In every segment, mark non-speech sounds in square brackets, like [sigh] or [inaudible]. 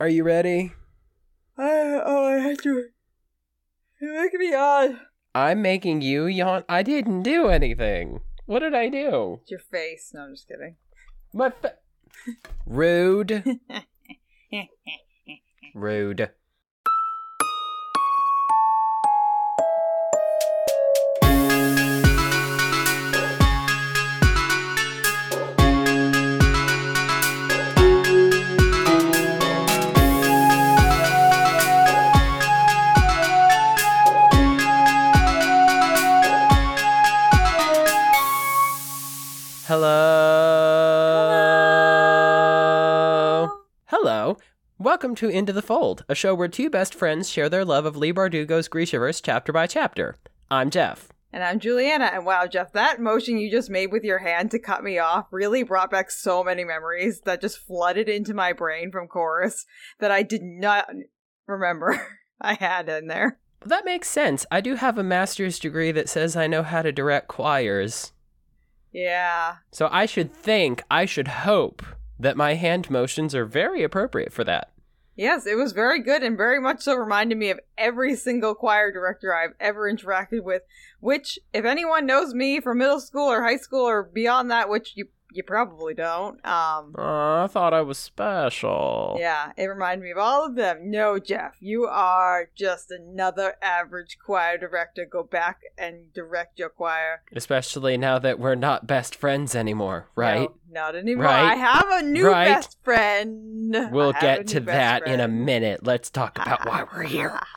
Are you ready? I, oh, I have to. You make me yawn. I'm making you yawn. I didn't do anything. What did I do? Your face. No, I'm just kidding. My fa- Rude. [laughs] Rude. Welcome to Into the Fold, a show where two best friends share their love of Leigh Bardugo's Grishaverse chapter by chapter. I'm Jeff. And I'm Juliana. And wow, Jeff, that motion you just made with your hand to cut me off really brought back so many memories that just flooded into my brain from chorus that I did not remember [laughs] I had in there. That makes sense. I do have a master's degree that says I know how to direct choirs. Yeah. So I should think, I should hope that my hand motions are very appropriate for that. Yes, it was very good and very much so reminded me of every single choir director I've ever interacted with, which, if anyone knows me from middle school or high school or beyond that, which you you probably don't, um, Aw, I thought I was special. yeah, it reminded me of all of them. No, Jeff, you are just another average choir director. Go back and direct your choir. Especially now that we're not best friends anymore, right? No, not anymore. Right. I have a new Right. best friend. We'll get to that in a minute. Let's talk about why we're here. [laughs]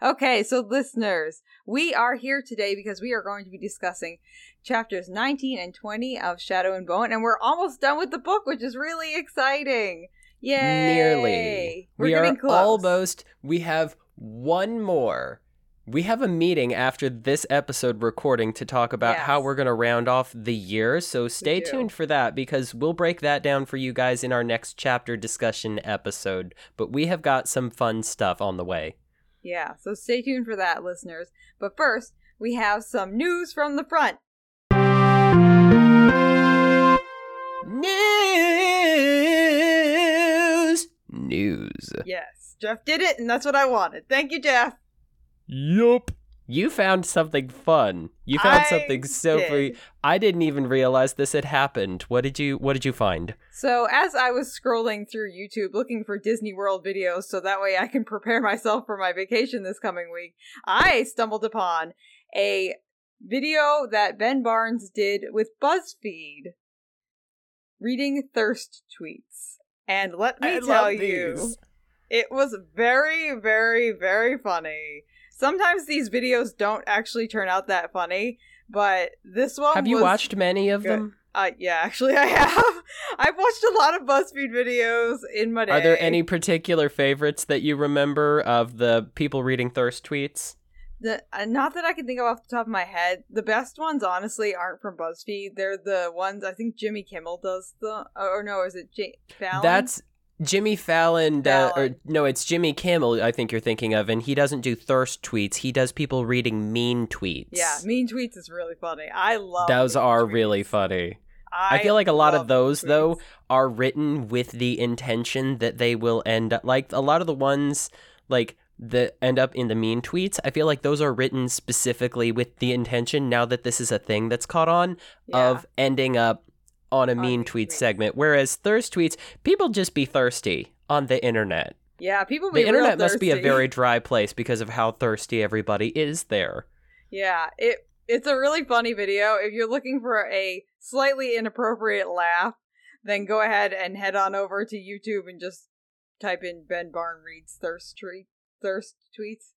Okay, so listeners, we are here today because we are going to be discussing chapters 19 and 20 of Shadow and Bone, and we're almost done with the book, which is really exciting. Yay! Nearly. We're we are getting close. almost. We have one more. We have a meeting after this episode recording to talk about Yes. how we're going to round off the year. So stay tuned for that because we'll break that down for you guys in our next chapter discussion episode. But we have got some fun stuff on the way. Yeah, so stay tuned for that, listeners. But first, we have some news from the front. News. News. Yes, Jeff did it, and that's what I wanted. Thank you, Jeff. Yup. You found something fun. You found I something so did. free. I didn't even realize this had happened. What did you What did you find? So, as I was scrolling through YouTube looking for Disney World videos so that way I can [laughs] prepare myself for my vacation this coming week, I stumbled upon a video that Ben Barnes did with BuzzFeed reading thirst tweets. And let me I tell you, these. it was very, very, very funny. Sometimes these videos don't actually turn out that funny, but this one Have you watched many of good. them? uh, yeah, [laughs] actually, I have. I've watched a lot of BuzzFeed videos in my day. Are there any particular favorites that you remember of the people reading thirst tweets? The, uh, not that I can think of off the top of my head. The best ones, honestly, aren't from BuzzFeed. They're the ones I think Jimmy Kimmel does. The or no, is it J- Fallon? That's Jimmy Fallon, uh, or no, it's Jimmy Kimmel. I think you're thinking of, and he doesn't do thirst tweets. He does people reading mean tweets. yeah. Mean tweets is really funny. I love those are tweets. really funny. I, I feel like a lot of those, though, are written with the intention that they will end up like a lot of the ones like that end up in the mean tweets. I feel like those are written specifically with the intention now that this is a thing that's caught on Yeah. of ending up on a On mean tweet tweets. segment. Whereas thirst tweets, people just be thirsty on the internet. yeah, people be thirsty. The internet must be a very [laughs] dry place because of how thirsty everybody is there. Yeah, it it's a really funny video. If you're looking for a slightly inappropriate laugh, then go ahead and head on over to YouTube and just type in Ben Barn reads thirst treat thirst tweets,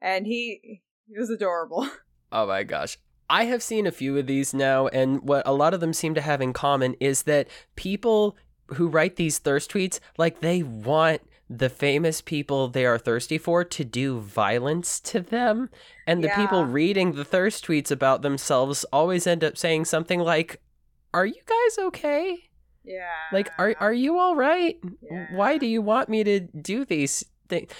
and he he was adorable. [laughs] Oh my gosh. I have seen a few of these now, and what a lot of them seem to have in common is that people who write these thirst tweets, like they want the famous people they are thirsty for to do violence to them. And the people reading the thirst tweets about themselves always end up saying something like, Are you guys okay? Yeah, Like, are, are you all right? Yeah. Why do you want me to do these things?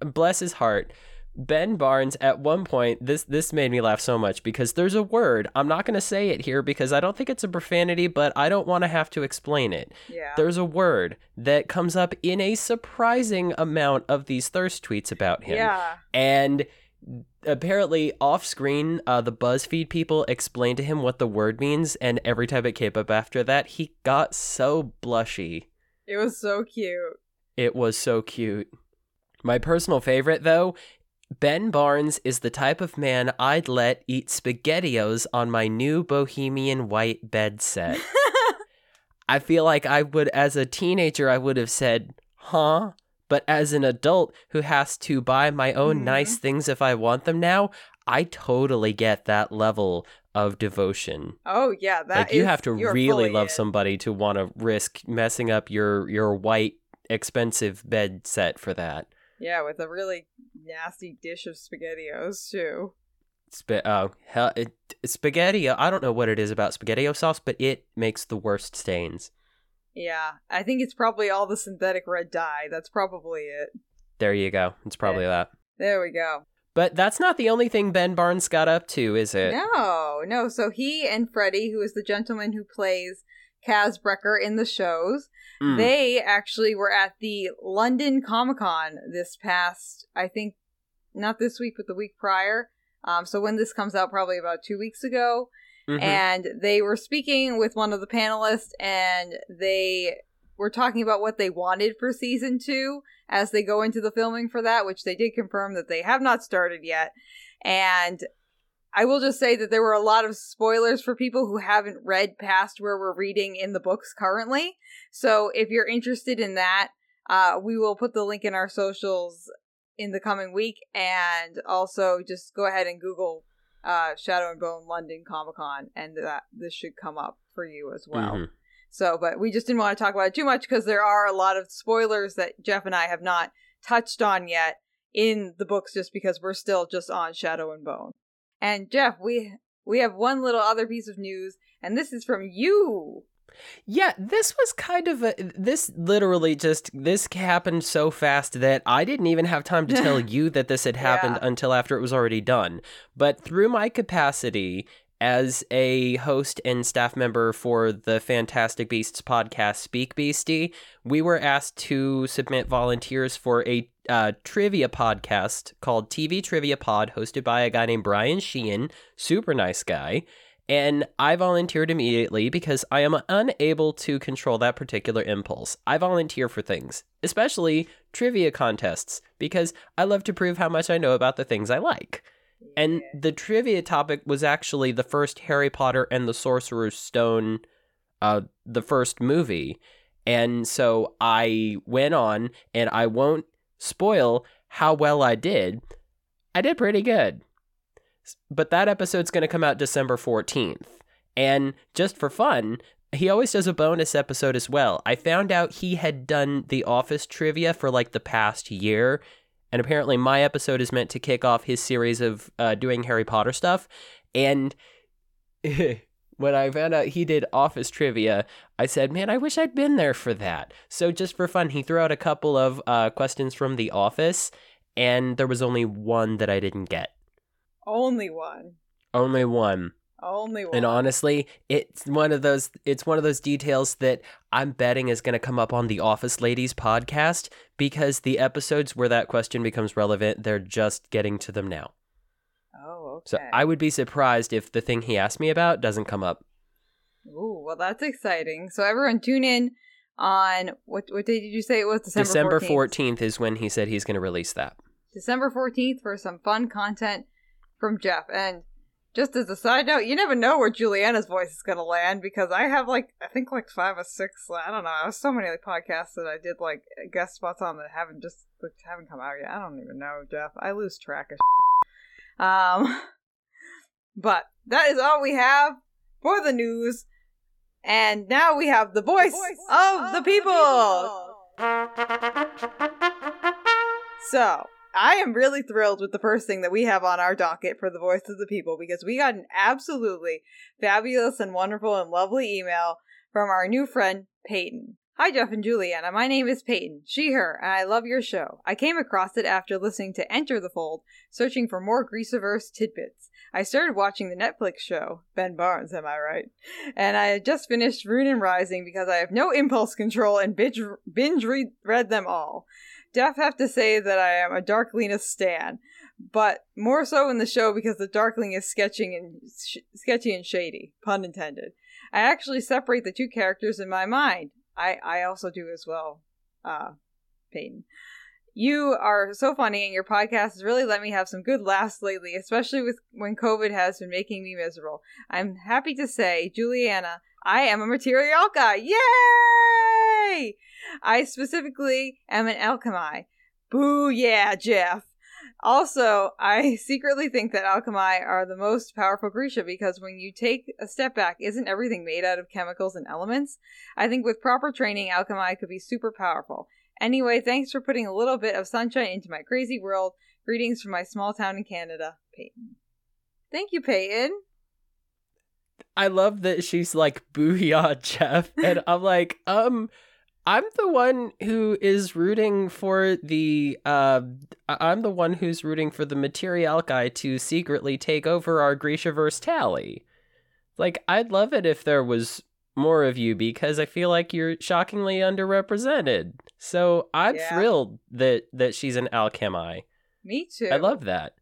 Bless his heart. Ben Barnes at one point this this made me laugh so much because there's a word I'm not going to say it here because I don't think it's a profanity but I don't want to have to explain it. Yeah. There's a word that comes up in a surprising amount of these thirst tweets about him. Yeah. And apparently off screen uh, the BuzzFeed people explained to him what the word means and every time it came up after that he got so blushy. It was so cute. It was so cute. My personal favorite though Ben Barnes is the type of man I'd let eat SpaghettiOs on my new bohemian white bed set. [laughs] I feel like I would, as a teenager, I would have said, huh? But as an adult who has to buy my own Mhm. nice things if I want them now, I totally get that level of devotion. oh yeah, that like you is- have to really love it. somebody to want to risk messing up your your white expensive bed set for that. Yeah, with a really nasty dish of SpaghettiOs too. Sp- oh, hell, it, spaghetti. I don't know what it is about spaghetti sauce, but it makes the worst stains. Yeah, I think it's probably all the synthetic red dye. That's probably it. There you go. It's probably that. There we go. But that's not the only thing Ben Barnes got up to, is it? No, no. So he and Freddie, who is the gentleman who plays Kaz Brekker in the shows, Mm. they actually were at the London Comic Con this past, I think, not this week, but the week prior. Um, so when this comes out, probably about two weeks ago. Mhm. and they were speaking with one of the panelists and they were talking about what they wanted for season two as they go into the filming for that which they did confirm that they have not started yet and i will just say that there were a lot of spoilers for people who haven't read past where we're reading in the books currently so if you're interested in that uh, we will put the link in our socials in the coming week and also just go ahead and google uh, Shadow and Bone London Comic Con, and that this should come up for you as well. Mhm. So, but we just didn't want to talk about it too much because there are a lot of spoilers that Jeff and I have not touched on yet in the books, just because we're still just on Shadow and Bone. And Jeff, we we have one little other piece of news, and this is from you. Yeah, this was kind of a. This literally just. This happened so fast that I didn't even have time to tell [laughs] you that this had happened Yeah. until after it was already done. But through my capacity as a host and staff member for the Fantastic Beasts podcast, Speak Beastie, we were asked to submit volunteers for a uh, trivia podcast called TV Trivia Pod, hosted by a guy named Brian Sheehan, super nice guy. And I volunteered immediately because I am unable to control that particular impulse. I volunteer for things, especially trivia contests, because I love to prove how much I know about the things I like. And the trivia topic was actually the first Harry Potter and the Sorcerer's Stone, uh, the first movie. And so I went on, and I won't spoil how well I did. I did pretty good. But that episode's going to come out December 14th. And just for fun, he always does a bonus episode as well. I found out he had done the Office trivia for like the past year. And apparently, my episode is meant to kick off his series of uh, doing Harry Potter stuff. And [laughs] when I found out he did Office trivia, I said, man, I wish I'd been there for that. So, just for fun, he threw out a couple of uh, questions from The Office, and there was only one that I didn't get. Only one. Only one. Only one. And honestly, it's one of those it's one of those details that I'm betting is going to come up on the Office Ladies podcast because the episodes where that question becomes relevant, they're just getting to them now. oh, okay. So I would be surprised if the thing he asked me about doesn't come up. Ooh, well, that's exciting. So everyone, tune in on what what day did you say it was? December December 14th. 14th is when he said he's going to release that. December 14th for some fun content from Jeff. And just as a side note, you never know where Juliana's voice is going to land because I have like, I think like five or six, I don't know, I have so many like podcasts that I did like guest spots on that haven't just, like, haven't come out yet. I don't even know, Jeff. I lose track of Um, [laughs] but that is all we have for the news. And now we have the voice, of, the people. So, I am really thrilled with the first thing that we have on our docket for the voice of the people because we got an absolutely fabulous and wonderful and lovely email from our new friend Peyton. Hi, Jeff and Juliana. My name is Peyton, she, her, and I love your show. I came across it after listening to Enter the Fold, searching for more Grishaverse tidbits. I started watching the Netflix show, Ben Barnes, am I right? And I had just finished Ruin and Rising because I have no impulse control and binge, binge read, read them all. Def have to say that I am a Darklina stan, but more so in the show because the Darkling is sketching and sh- sketchy and shady, pun intended. I actually separate the two characters in my mind. I I also do as well, uh, Peyton. You are so funny, and your podcast has really let me have some good laughs lately, especially with when COVID has been making me miserable. I'm happy to say, Juliana, I am a material guy. Yay! I specifically am an Alkemi. Boo yeah, Jeff. Also, I [laughs] secretly think that Alkemi are the most powerful Grisha because when you take a step back, isn't everything made out of chemicals and elements? I think with proper training, Alkemi could be super powerful. Anyway, thanks for putting a little bit of sunshine into my crazy world. Greetings from my small town in Canada, Peyton. Thank you, Peyton. I love that she's like, booyah, [laughs] Jeff. And I'm like, um, I'm the one who is rooting for the uh I'm the one who's rooting for the material guy to secretly take over our Grishaverse tally. Like I'd love it if there was more of you because I feel like you're shockingly underrepresented. So I'm Yeah. thrilled that that she's an Alkemi. Me too. I love that.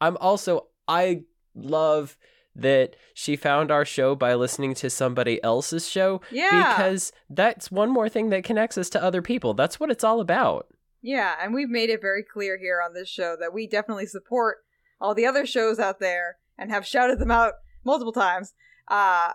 I'm also I love that she found our show by listening to somebody else's show Yeah. because that's one more thing that connects us to other people. That's what it's all about. Yeah, and we've made it very clear here on this show that we definitely support all the other shows out there and have shouted them out multiple times. Uh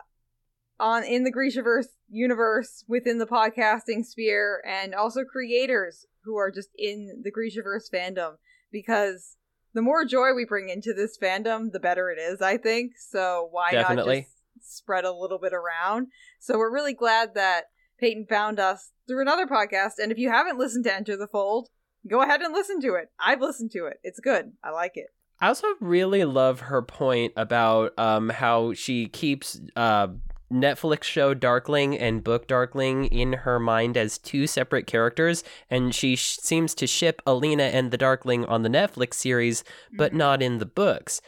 on in the Grishaverse universe within the podcasting sphere and also creators who are just in the Grishaverse fandom because the more joy we bring into this fandom, the better it is, I think. So why Definitely. not just spread a little bit around? So we're really glad that Peyton found us through another podcast. And if you haven't listened to Enter the Fold, go ahead and listen to it. I've listened to it. It's good. I like it. I also really love her point about um how she keeps uh Netflix show Darkling and book Darkling in her mind as two separate characters, and she sh- seems to ship Alina and the Darkling on the Netflix series, but Mhm. not in the books.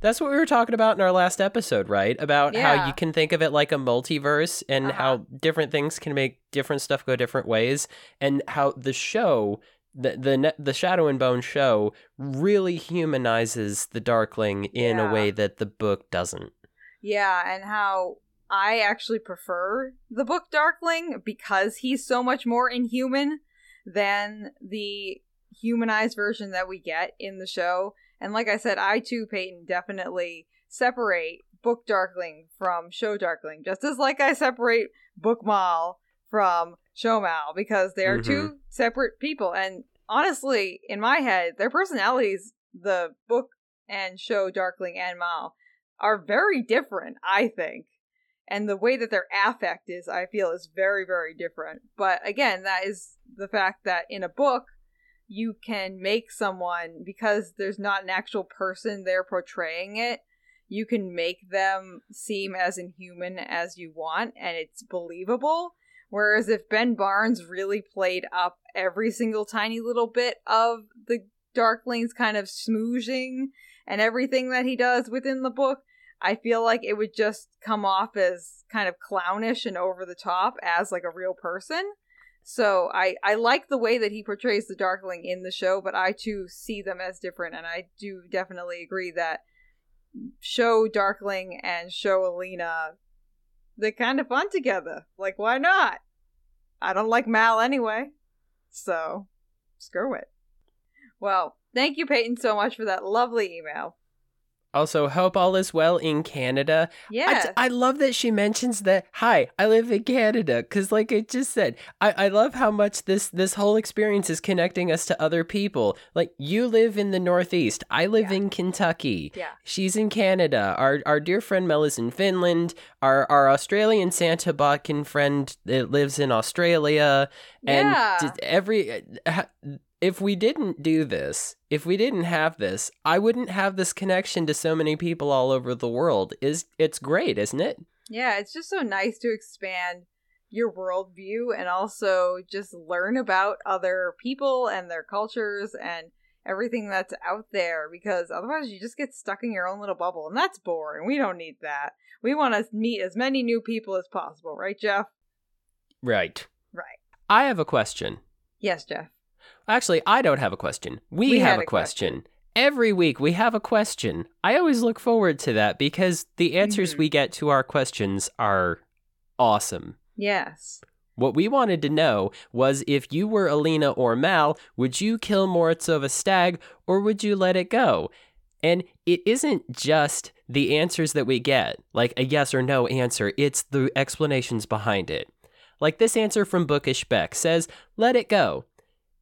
That's what we were talking about in our last episode, right? About how you can think of it like a multiverse and Uh-huh. how different things can make different stuff go different ways, and how the show, the the the Shadow and Bone show, really humanizes the Darkling in Yeah. a way that the book doesn't. Yeah, and how I actually prefer the book Darkling because he's so much more inhuman than the humanized version that we get in the show. And like I said, I too, Peyton, definitely separate book Darkling from show Darkling, just as like I separate book Mal from show Mal because they are two mm-hmm. separate people. And honestly, in my head, their personalities, the book and show Darkling and Mal, are very different, I think. And the way that their affect is, I feel, is very, very different. But again, that is the fact that in a book, you can make someone, because there's not an actual person there portraying it, you can make them seem as inhuman as you want, and it's believable. Whereas if Ben Barnes really played up every single tiny little bit of the Darkling's kind of smooshing and everything that he does within the book, I feel like it would just come off as kind of clownish and over the top as like a real person. So I I like the way that he portrays the Darkling in the show, but I too see them as different, and I do definitely agree that show Darkling and show Alina they're kind of fun together. Like why not? I don't like Mal anyway, so screw it. Well, thank you, Peyton, so much for that lovely email. Also, hope all is well in Canada. Yeah. I, I love that she mentions that. Hi, I live in Canada because, like I just said, I, I love how much this this whole experience is connecting us to other people. Like you live in the Northeast, I live Yeah. in Kentucky. yeah. She's in Canada. Our our dear friend Mel is in Finland. Our our Australian Santa Botkin friend that lives in Australia. And Yeah. every eh, ha- if we didn't do this, if we didn't have this, I wouldn't have this connection to so many people all over the world. Is it's great, isn't it? Yeah, it's just so nice to expand your worldview and also just learn about other people and their cultures and everything that's out there because otherwise you just get stuck in your own little bubble and that's boring. We don't need that. We want to meet as many new people as possible, right, Jeff? Right. Right. I have a question. Yes, Jeff. Actually, I don't have a question. We, We have a a question. Every week we have a question. I always look forward to that because the answers Mhm. we get to our questions are awesome. Yes. What we wanted to know was if you were Alina or Mal, would you kill Morozova's stag or would you let it go? And it isn't just the answers that we get, like a yes or no answer, it's the explanations behind it. Like this answer from Bookish Beck says, let it go.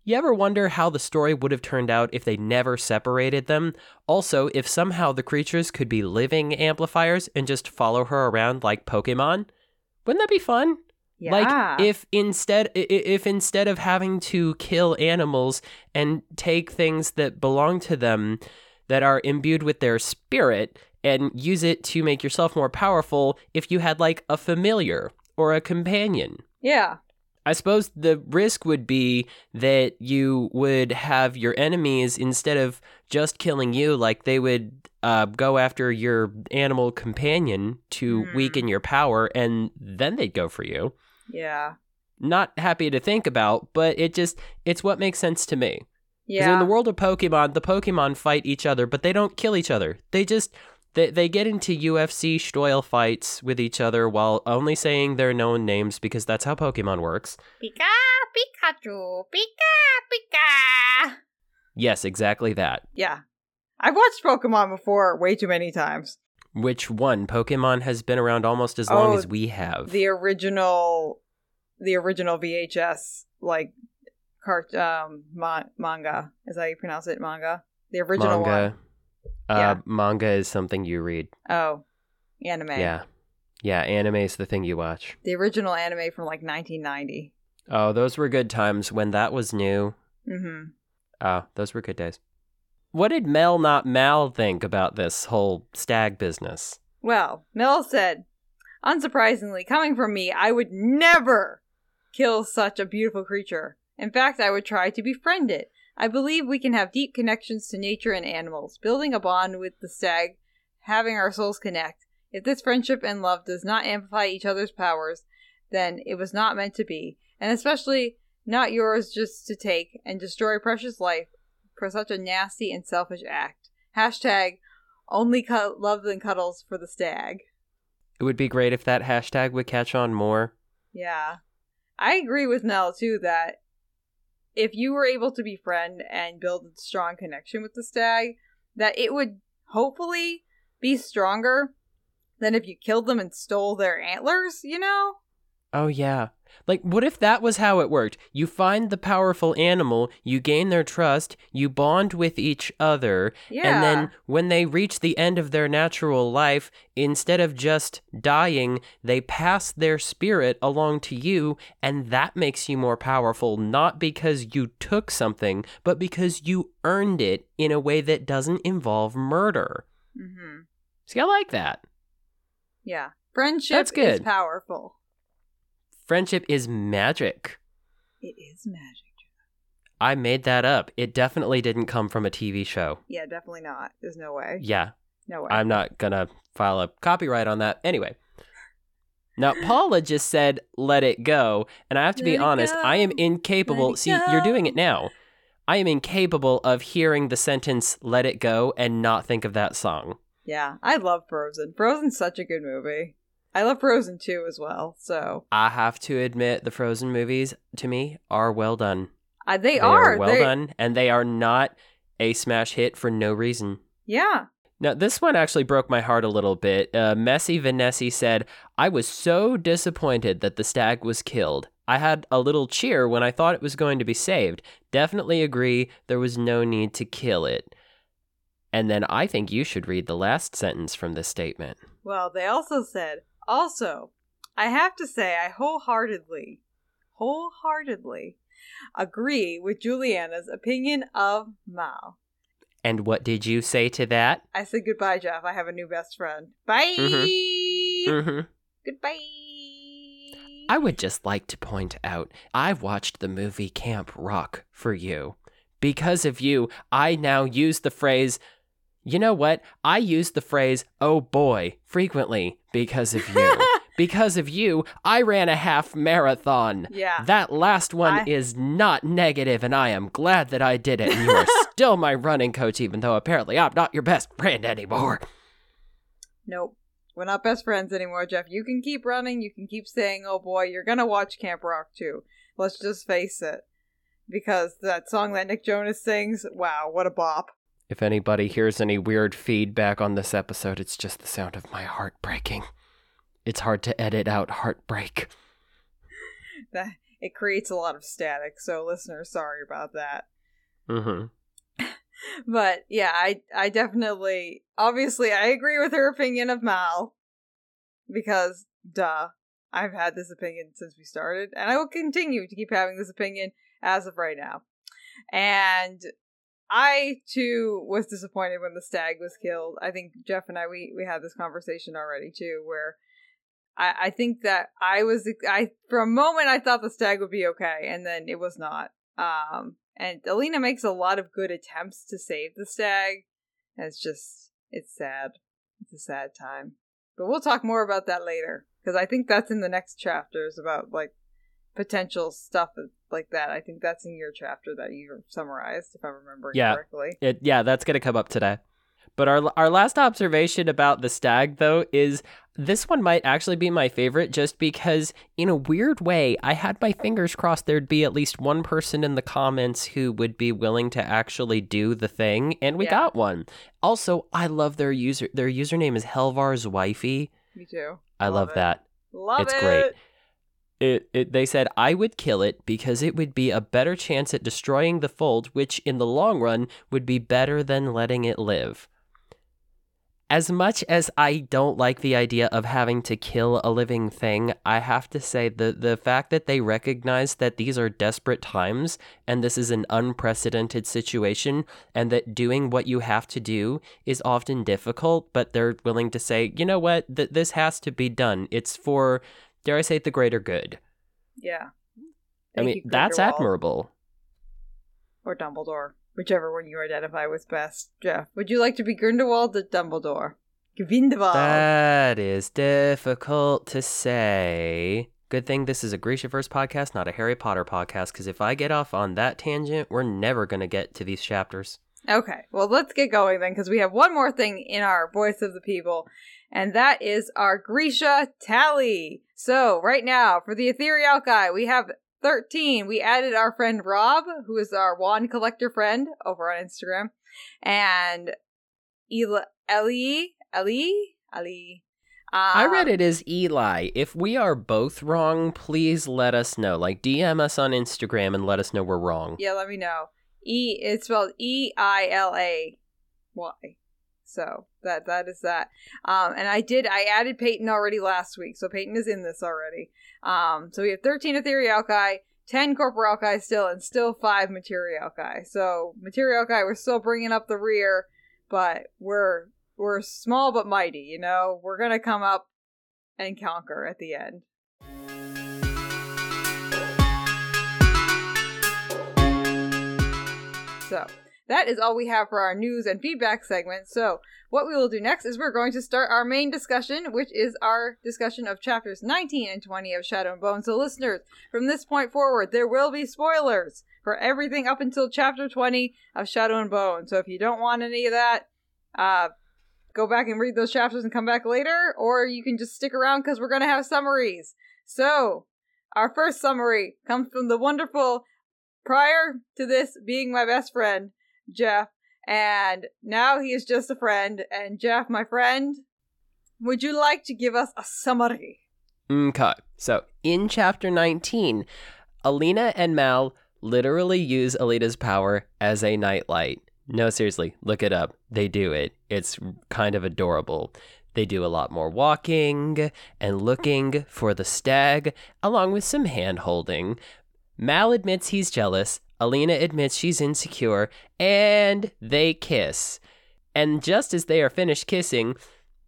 You ever wonder how the story would have turned out if they never separated them? Also, if somehow the creatures could be living amplifiers and just follow her around like Pokemon? Wouldn't that be fun? Yeah. Like if instead if instead of having to kill animals and take things that belong to them that are imbued with their spirit and use it to make yourself more powerful, if you had like a familiar or a companion. yeah. I suppose the risk would be that you would have your enemies instead of just killing you, like they would uh, go after your animal companion to Hmm. weaken your power, and then they'd go for you Yeah. not happy to think about, but it just it's what makes sense to me. Because Yeah. in the world of Pokemon, the Pokemon fight each other, but they don't kill each other. They just they, they get into UFC style fights with each other while only saying their known names because that's how Pokemon works. Pika, Pikachu, Pika, Pika. Yes, exactly that. Yeah. I've watched Pokemon before way too many times. Which one? Pokemon has been around almost as long Oh, as we have. The original, the original VHS like cart um ma- manga. Is that how you pronounce it? Manga. The original manga. Uh, Yeah. Manga is something you read. Oh, anime. Yeah. Yeah, anime is the thing you watch. The original anime from like 1990. Oh, those were good times when that was new. Mm-hmm. Oh, those were good days. What did Mel not Mal think about this whole stag business? Well, Mel said, unsurprisingly, coming from me, I would never kill such a beautiful creature. In fact, I would try to befriend it. I believe we can have deep connections to nature and animals, building a bond with the stag, having our souls connect. If this friendship and love does not amplify each other's powers, then it was not meant to be, and especially not yours just to take and destroy precious life for such a nasty and selfish act. Hashtag only cut love and cuddles for the stag. It would be great if that hashtag would catch on more. Yeah. I agree with Nell too that if you were able to befriend and build a strong connection with the stag, that it would hopefully be stronger than if you killed them and stole their antlers, you know? Oh, yeah. Like, what if that was how it worked? You find the powerful animal, you gain their trust, you bond with each other, Yeah. and then when they reach the end of their natural life, instead of just dying, they pass their spirit along to you, and that makes you more powerful, not because you took something, but because you earned it in a way that doesn't involve murder. Mm-hmm. See, I like that. Yeah. Friendship That's is good. powerful. Friendship is magic. It is magic. I made that up. It definitely didn't come from a TV show. Yeah, definitely not. There's no way. Yeah, No way. I'm not gonna file a copyright on that. Anyway. Now, Paula just said, let it go. And I have to be Let it honest, I am incapable. See, you're doing it now. I am incapable of hearing the sentence, let it go, and not think of that song. yeah, I love Frozen. Frozen's such a good movie. I love Frozen 2 as well, so. I have to admit, the Frozen movies, to me, are well done. Uh, they, They are. well They- done, and they are not a smash hit for no reason. Yeah. Now, this one actually broke my heart a little bit. Uh, Messy Vanessa said, I was so disappointed that the stag was killed. I had a little cheer when I thought it was going to be saved. Definitely agree there was no need to kill it. And then I think you should read the last sentence from this statement. Well, they also said, also, I have to say, I wholeheartedly, wholeheartedly agree with Juliana's opinion of Mal. And what did you say to that? I said goodbye, Jeff. I have a new best friend. Bye. Mm-hmm. Goodbye. I would just like to point out I've watched the movie Camp Rock for you. Because of you, I now use the phrase, you know what? I use the phrase, oh boy, frequently because of you. [laughs] because of you, I ran a half marathon. Yeah. That last one I- is not negative, and I am glad that I did it. And you are [laughs] still my running coach, even though apparently I'm not your best friend anymore. Nope. We're not best friends anymore, Jeff. You can keep running. You can keep saying, oh boy, you're going to watch Camp Rock too. Let's just face it. Because that song that Nick Jonas sings, wow, what a bop. If anybody hears any weird feedback on this episode, it's just the sound of my heart breaking. It's hard to edit out heartbreak. That It creates a lot of static, so listeners, sorry about that. Mm-hmm. [laughs] But yeah, I I definitely obviously I agree with her opinion of Mal because duh, I've had this opinion since we started and I will continue to keep having this opinion as of right now. And I too was disappointed when the stag was killed. I think Jeff and I we we had this conversation already too where I, I think that I was I for a moment I thought the stag would be okay and then it was not. Um and Alina makes a lot of good attempts to save the stag. It's just, it's sad. It's a sad time. But we'll talk more about that later. Because I think that's in the next chapters about, like, potential stuff like that. I think that's in your chapter that you summarized, if I'm remembering Yeah. correctly. It, yeah, that's gonna come up today. But our our last observation about the stag though is this one might actually be my favorite just because in a weird way I had my fingers crossed there'd be at least one person in the comments who would be willing to actually do the thing and we Yeah. got one. Also, I love their user their username is Helvar's wifey. Me too. I Love love, it. that. Love It's it. great. It, it, they said, I would kill it because it would be a better chance at destroying the fold, which in the long run would be better than letting it live. As much as I don't like the idea of having to kill a living thing, I have to say the, the fact that they recognize that these are desperate times and this is an unprecedented situation and that doing what you have to do is often difficult, but they're willing to say, you know what, th- this has to be done. It's for, dare I say, the greater good. Yeah. I mean, that's Grindelwald. admirable. Or Dumbledore. Whichever one you identify with best. Jeff, would you like to be Grindelwald or Dumbledore? Grindelwald. That is difficult to say. Good thing this is a Grishaverse podcast, not a Harry Potter podcast, because if I get off on that tangent, we're never going to get to these chapters. Okay, well, let's get going then, because we have one more thing in our Voice of the People, and that is our Grisha tally. So, right now, for the Ethereal guy, we have 13. We added our friend Rob, who is our wand collector friend over on Instagram, and Eli, Ellie, Ellie, Ellie. I read Um, it as Eli. If we are both wrong, please let us know. Like, DM us on Instagram and let us know we're wrong. Yeah, let me know. E, it's spelled E I L A Y. So that that is that. Um, and I did I added Peyton already last week, so Peyton is in this already. Um, so we have thirteen Etherealki, ten Corporalki still, and still five Materialki. So Materialki, we're still bringing up the rear, but we're we're small but mighty. You know, we're gonna come up and conquer at the end. So that is all we have for our news and feedback segment. So what we will do next is we're going to start our main discussion, which is our discussion of chapters 19 and 20 of Shadow and Bone. So listeners, from this point forward, there will be spoilers for everything up until chapter 20 of Shadow and Bone. So if you don't want any of that, uh, go back and read those chapters and come back later, or you can just stick around because we're going to have summaries. So, our first summary comes from the wonderful, prior to this being my best friend, Jeff, and now he is just a friend. And Jeff, my friend, would you like to give us a summary? Okay. So in chapter 19, Alina and Mal literally use Alita's power as a nightlight. No, seriously, look it up. They do it. It's kind of adorable. They do a lot more walking and looking for the stag, along with some hand holding. Mal admits he's jealous. Alina admits she's insecure, and they kiss. And just as they are finished kissing,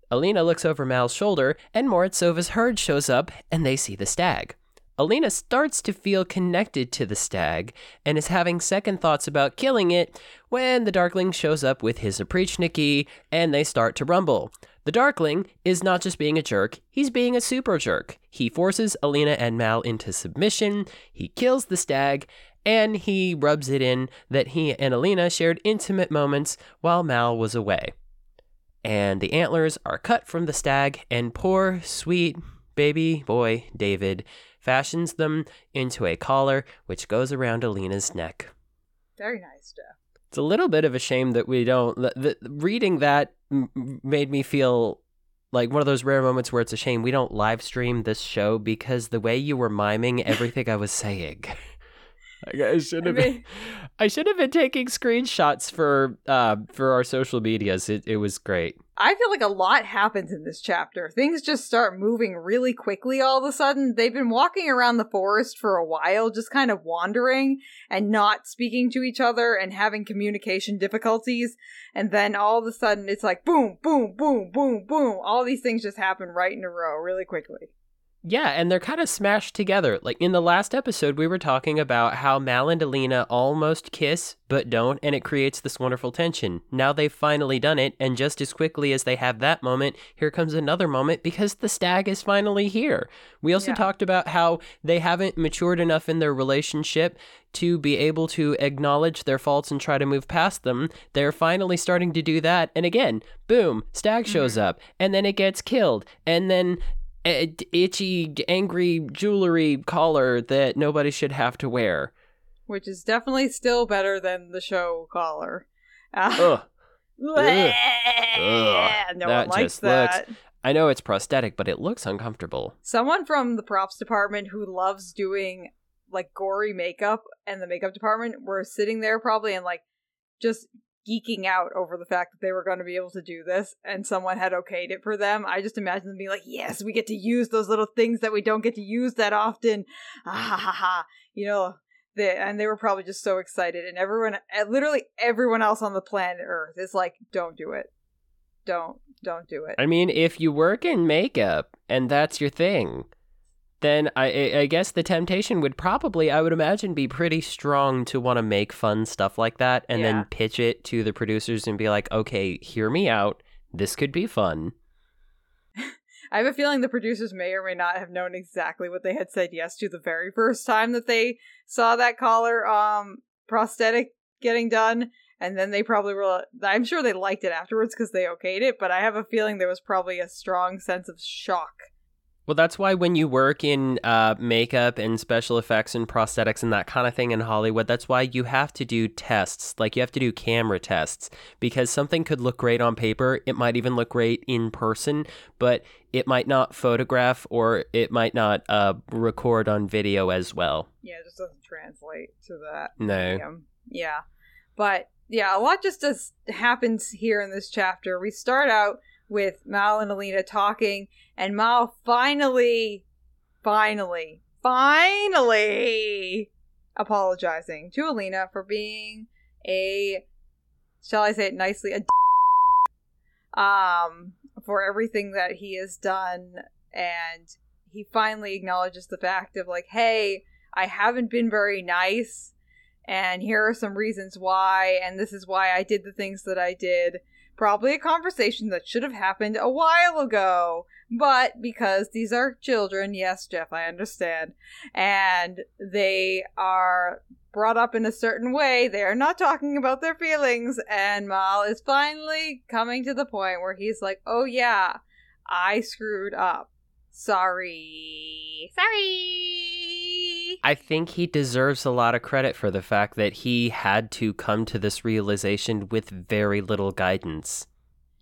Alina looks over Mal's shoulder, and Morozova's herd shows up, and they see the stag. Alina starts to feel connected to the stag and is having second thoughts about killing it when the Darkling shows up with his Oprichniki and they start to rumble. The Darkling is not just being a jerk, he's being a super jerk. He forces Alina and Mal into submission, he kills the stag, and he rubs it in that he and Alina shared intimate moments while Mal was away. And the antlers are cut from the stag, and poor, sweet baby boy David fashions them into a collar which goes around Alina's neck. Very nice, Jeff. It's a little bit of a shame that we don't. The, the, reading that m- made me feel like one of those rare moments where it's a shame we don't live stream this show because the way you were miming everything I was saying. [laughs] I should have. [laughs] I, mean, been, I should have been taking screenshots for uh for our social medias. It it was great. I feel like a lot happens in this chapter. Things just start moving really quickly all of a sudden. They've been walking around the forest for a while, just kind of wandering and not speaking to each other and having communication difficulties. And then all of a sudden it's like boom, boom, boom, boom, boom. All these things just happen right in a row really quickly. Yeah, and they're kind of smashed together. Like in the last episode, we were talking about how Mal and Alina almost kiss, but don't, and it creates this wonderful tension. Now they've finally done it, and just as quickly as they have that moment, here comes another moment because the stag is finally here. We also yeah. talked about how they haven't matured enough in their relationship to be able to acknowledge their faults and try to move past them. They're finally starting to do that, and again, boom, stag shows mm-hmm. up, and then it gets killed, and then itchy, angry jewelry collar that nobody should have to wear. Which is definitely still better than the show collar. [laughs] Uh, Ugh. Ugh. No that one likes that. Looks, I know it's prosthetic, but it looks uncomfortable. Someone from the props department who loves doing like gory makeup and the makeup department were sitting there probably and like just geeking out over the fact that they were going to be able to do this and someone had okayed it for them. I just imagine them being like, yes, we get to use those little things that we don't get to use that often. Ah, ha, ha, ha. You know, they, and they were probably just so excited. And everyone, eh, literally everyone else on the planet Earth is like, don't do it. Don't, don't do it. I mean, if you work in makeup and that's your thing, then I, I guess the temptation would probably, I would imagine, be pretty strong to want to make fun stuff like that and yeah. then pitch it to the producers and be like, okay, hear me out. This could be fun. [laughs] I have a feeling the producers may or may not have known exactly what they had said yes to the very first time that they saw that collar um prosthetic getting done and then they probably were I'm sure they liked it afterwards cuz they okayed it, but I have a feeling there was probably a strong sense of shock well, that's why when you work in uh, makeup and special effects and prosthetics and that kind of thing in Hollywood, that's why you have to do tests. Like you have to do camera tests because something could look great on paper. It might even look great in person, but it might not photograph or it might not uh, record on video as well. Yeah, it just doesn't translate to that. No. Medium. Yeah. But yeah, a lot just does happens here in this chapter. We start out with Mal and Alina talking, and Mal finally, finally, finally apologizing to Alina for being a, shall I say it nicely, a um, for everything that he has done, and he finally acknowledges the fact of like, hey, I haven't been very nice, and here are some reasons why, and this is why I did the things that I did Probably a conversation that should have happened a while ago. But because these are children, yes, Jeff, I understand, and they are brought up in a certain way, they are not talking about their feelings, and Mal is finally coming to the point where he's like, oh yeah, I screwed up. Sorry. Sorry. I think he deserves a lot of credit for the fact that he had to come to this realization with very little guidance.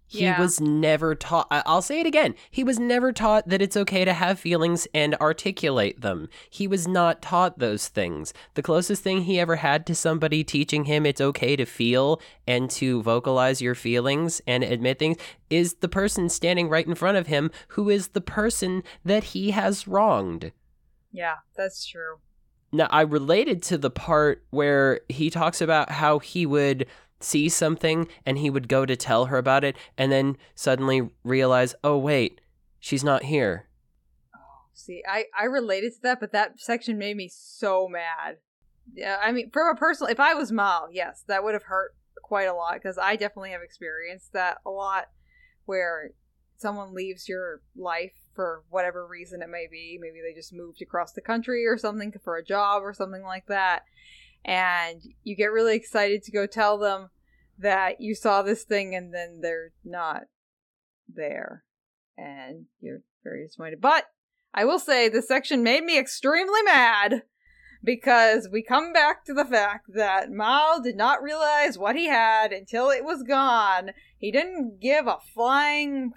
He yeah. was never taught, I'll say it again. He was never taught that it's okay to have feelings and articulate them. He was not taught those things. The closest thing he ever had to somebody teaching him it's okay to feel and to vocalize your feelings and admit things is the person standing right in front of him who is the person that he has wronged. Yeah, that's true. Now, I related to the part where he talks about how he would see something and he would go to tell her about it and then suddenly realize, oh, wait, she's not here. See, I I related to that, but that section made me so mad. Yeah, I mean, from a personal, if I was Mal, yes, that would have hurt quite a lot because I definitely have experienced that a lot, where someone leaves your life for whatever reason it may be. Maybe they just moved across the country or something for a job or something like that, and you get really excited to go tell them that you saw this thing, and then they're not there, and you're very disappointed. But I will say this section made me extremely mad because we come back to the fact that Mal did not realize what he had until it was gone. He didn't give a flying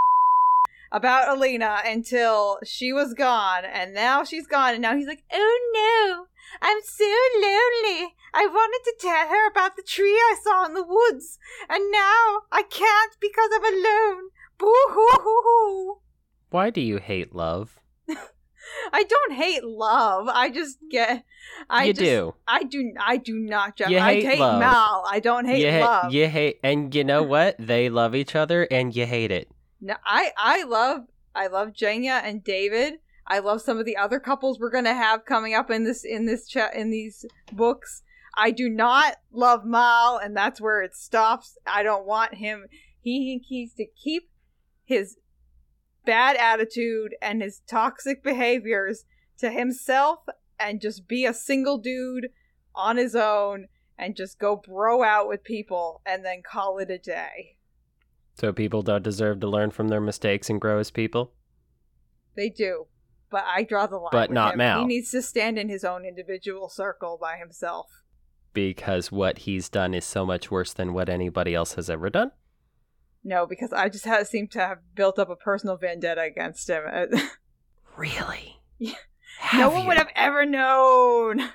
about Alina until she was gone, and now she's gone, and now he's like, oh no, I'm so lonely. I wanted to tell her about the tree I saw in the woods, and now I can't because I'm alone. Boo hoo hoo hoo. Why do you hate love? [laughs] I don't hate love. I just get. I you just, do. I do. I do not. Jeff. You I hate hate love. Mal. I don't hate you ha- love. You hate, and you know what? They love each other, and you hate it. No, I I love I love Jenya and David. I love some of the other couples we're gonna have coming up in this in this chat in these books. I do not love Mal, and that's where it stops. I don't want him. He needs to keep his bad attitude and his toxic behaviors to himself and just be a single dude on his own and just go bro out with people and then call it a day. So people don't deserve to learn from their mistakes and grow as people. They do. But I draw the line. But not him. Mal. He needs to stand in his own individual circle by himself. because what he's done is so much worse than what anybody else has ever done. No, because I just have, seem to have built up a personal vendetta against him. [laughs] Really? Yeah. No one you? would have ever known.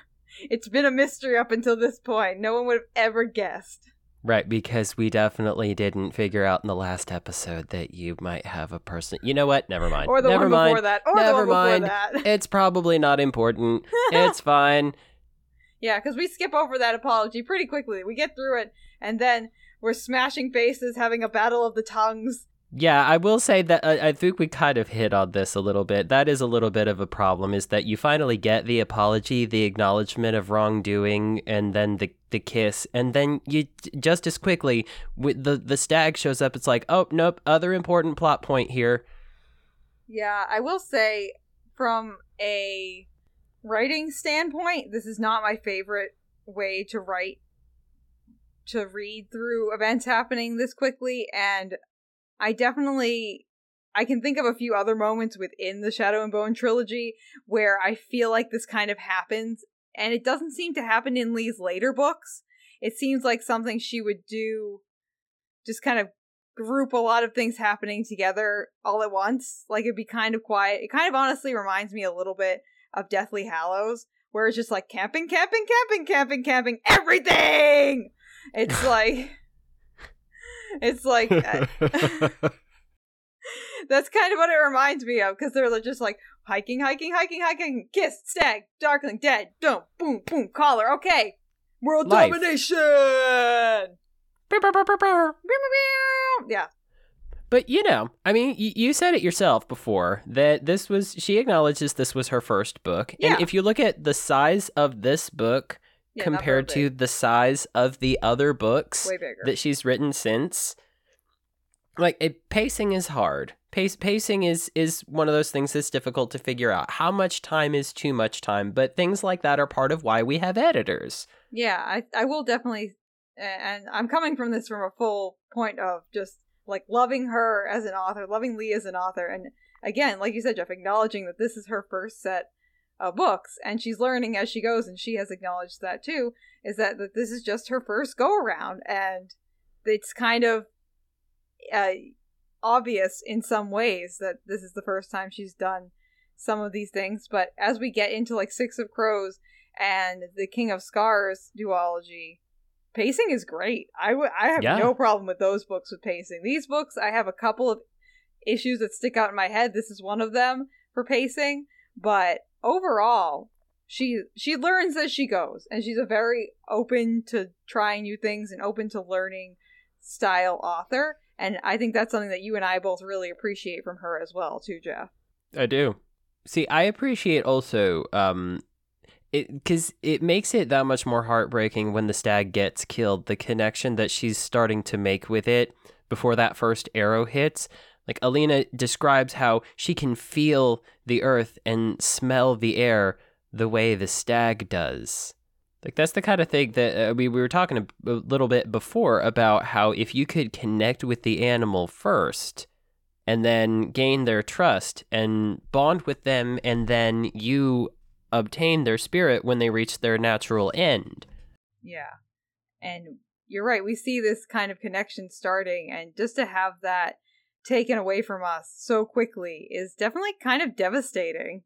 It's been a mystery up until this point. No one would have ever guessed. Right, because we definitely didn't figure out in the last episode that you might have a person. You know what? Never mind. Or the Never one mind. before that. Or Never the one mind. before that. [laughs] It's probably not important. [laughs] It's fine. yeah, because we skip over that apology pretty quickly. We get through it, and then we're smashing faces, having a battle of the tongues. Yeah, I will say that I, I think we kind of hit on this a little bit. That is a little bit of a problem is that you finally get the apology, the acknowledgement of wrongdoing, and then the the kiss, and then you just as quickly with the the stag shows up. It's like, oh nope, other important plot point here. Yeah, I will say from a writing standpoint, this is not my favorite way to write to read through events happening this quickly and I definitely I can think of a few other moments within the Shadow and Bone trilogy where I feel like this kind of happens and it doesn't seem to happen in Leigh's later books. It seems like something she would do just kind of group a lot of things happening together all at once. Like it'd be kind of quiet. It kind of honestly reminds me a little bit of Deathly Hallows, where it's just like camping, camping, camping, camping, camping, everything. It's [laughs] like, it's like [laughs] uh, [laughs] that's kind of what it reminds me of because they're just like hiking, hiking, hiking, hiking, kiss, stag, darkling, dead, boom, boom, boom, collar. Okay, world Life. domination. Yeah, But you know, I mean, y- you said it yourself before that this was. She acknowledges this was her first book, Yeah. and if you look at the size of this book yeah compared to the size of the other books big. way bigger. that she's written since, like it, pacing is hard. Pace, pacing is is one of those things that's difficult to figure out. How much time is too much time? But things like that are part of why we have editors. Yeah, I I will definitely, and I'm coming from this from a full point of just like loving her as an author, loving Leigh as an author, and again, like you said, Jeff, acknowledging that this is her first set of books, and she's learning as she goes, and she has acknowledged that too. Is that that this is just her first go around, and it's kind of uh, obvious in some ways that this is the first time she's done some of these things. But as we get into like Six of Crows and the King of Scars duology, pacing is great. I would I have Yeah. no problem with those books with pacing. These books, I have a couple of issues that stick out in my head. This is one of them for pacing, but overall, she she learns as she goes, and she's a very open to trying new things and open to learning style author. And I think that's something that you and I both really appreciate from her as well, too, Jeff. I do. See, I appreciate also um it because it makes it that much more heartbreaking when the stag gets killed. The connection that she's starting to make with it before that first arrow hits. Like Alina describes how she can feel the earth and smell the air the way the stag does. Like that's the kind of thing that uh, we we were talking a, a little bit before about how if you could connect with the animal first and then gain their trust and bond with them and then you obtain their spirit when they reach their natural end. Yeah. And you're right. We see this kind of connection starting, and just to have that taken away from us so quickly is definitely kind of devastating.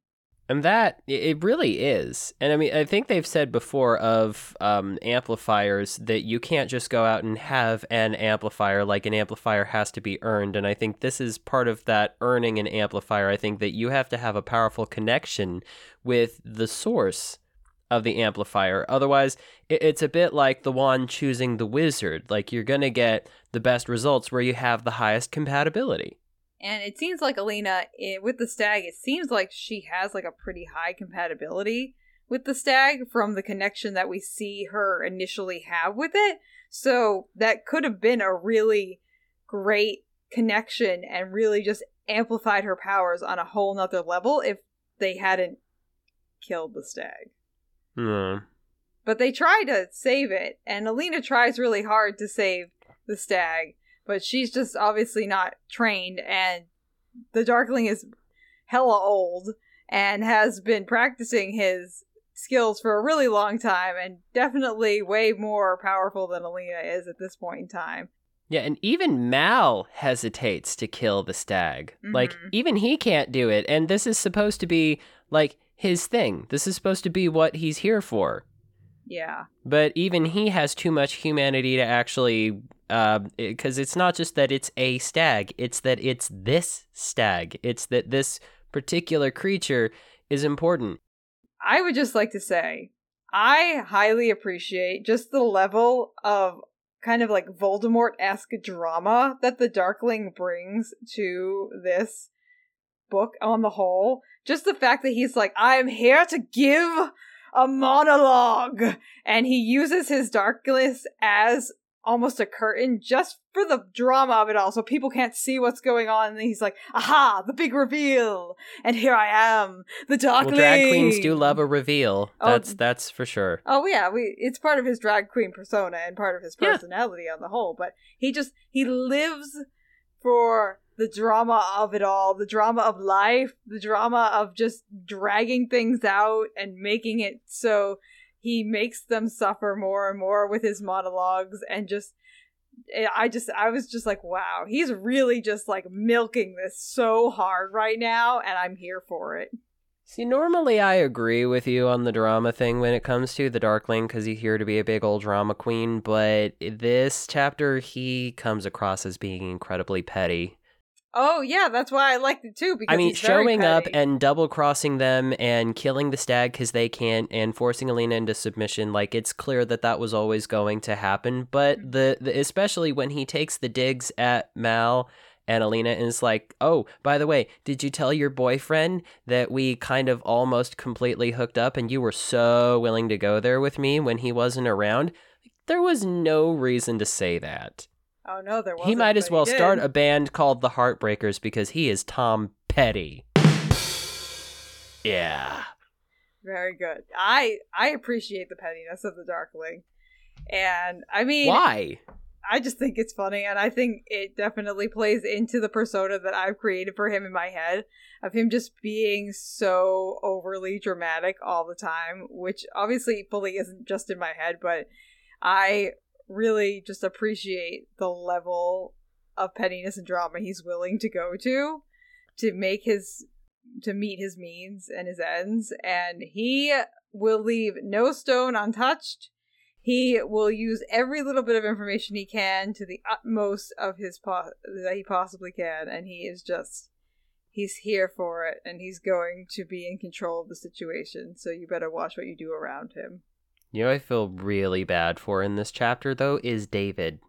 And that it really is. And I mean, I think they've said before of um, amplifiers that you can't just go out and have an amplifier. Like an amplifier has to be earned. And I think this is part of that earning an amplifier. I think that you have to have a powerful connection with the source of the amplifier. Otherwise, it's a bit like the one choosing the wizard. Like you're going to get the best results where you have the highest compatibility. And it seems like Alina, with the stag, it seems like she has like a pretty high compatibility with the stag from the connection that we see her initially have with it. So that could have been a really great connection and really just amplified her powers on a whole nother level if they hadn't killed the stag. Hmm. But they try to save it, and Alina tries really hard to save the stag but she's just obviously not trained and the darkling is hella old and has been practicing his skills for a really long time and definitely way more powerful than Alina is at this point in time. Yeah, and even Mal hesitates to kill the stag. Mm-hmm. Like, even he can't do it. And this is supposed to be, like, his thing. This is supposed to be what he's here for. Yeah. But even he has too much humanity to actually because uh, it's not just that it's a stag, it's that it's this stag. It's that this particular creature is important. I would just like to say, I highly appreciate just the level of kind of like Voldemort esque drama that the Darkling brings to this book on the whole. Just the fact that he's like, I'm here to give a monologue, and he uses his darkness as almost a curtain just for the drama of it all so people can't see what's going on and he's like aha the big reveal and here i am the dark well, drag queens do love a reveal. Oh, that's that's for sure. oh yeah we it's part of his drag queen persona and part of his personality yeah. on the whole but he just he lives for the drama of it all the drama of life the drama of just dragging things out and making it so he makes them suffer more and more with his monologues and just eh, I just I was just like wow he's really just like milking this so hard right now and I'm here for it. See, normally I agree with you on the drama thing when it comes to the Darkling because he's here to be a big old drama queen, but this chapter he comes across as being incredibly petty. Oh yeah, that's why I liked it too. Because I mean, showing up and double crossing them and killing the stag because they can't, and forcing Alina into submission. Like it's clear that that was always going to happen. But mm-hmm. the, the especially when he takes the digs at Mal and Alina and is like, "Oh, by the way, did you tell your boyfriend that we kind of almost completely hooked up, and you were so willing to go there with me when he wasn't around?" There was no reason to say that. Oh no, there was He might as well start a band called the Heartbreakers because he is Tom Petty. yeah. Very good. I I appreciate the pettiness of the Darkling. And I mean Why? I just think it's funny and I think it definitely plays into the persona that I've created for him in my head of him just being so overly dramatic all the time, which obviously fully isn't just in my head, but I really just appreciate the level of pettiness and drama he's willing to go to to make his to meet his means and his ends. And he will leave no stone untouched. He will use every little bit of information he can to the utmost of his po- that he possibly can. And he is just he's here for it. And he's going to be in control of the situation. So you better watch what you do around him you know, I feel really bad for in this chapter, though, is David.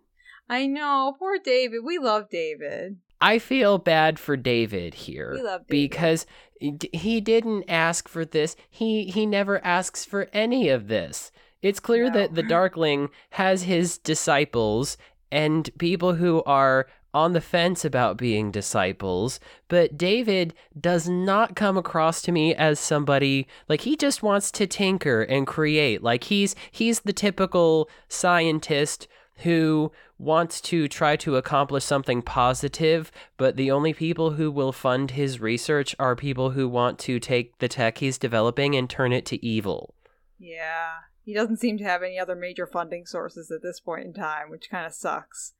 I know, poor David. We love David. I feel bad for David here We love David. because he didn't ask for this. He he never asks for any of this. It's clear No. that the Darkling has his disciples and people who are on the fence about being disciples, but David does not come across to me as somebody like he just wants to tinker and create. Like he's he's the typical scientist who wants to try to accomplish something positive, but the only people who will fund his research are people who want to take the tech he's developing and turn it to evil. Yeah. He doesn't seem to have any other major funding sources at this point in time, which kind of sucks.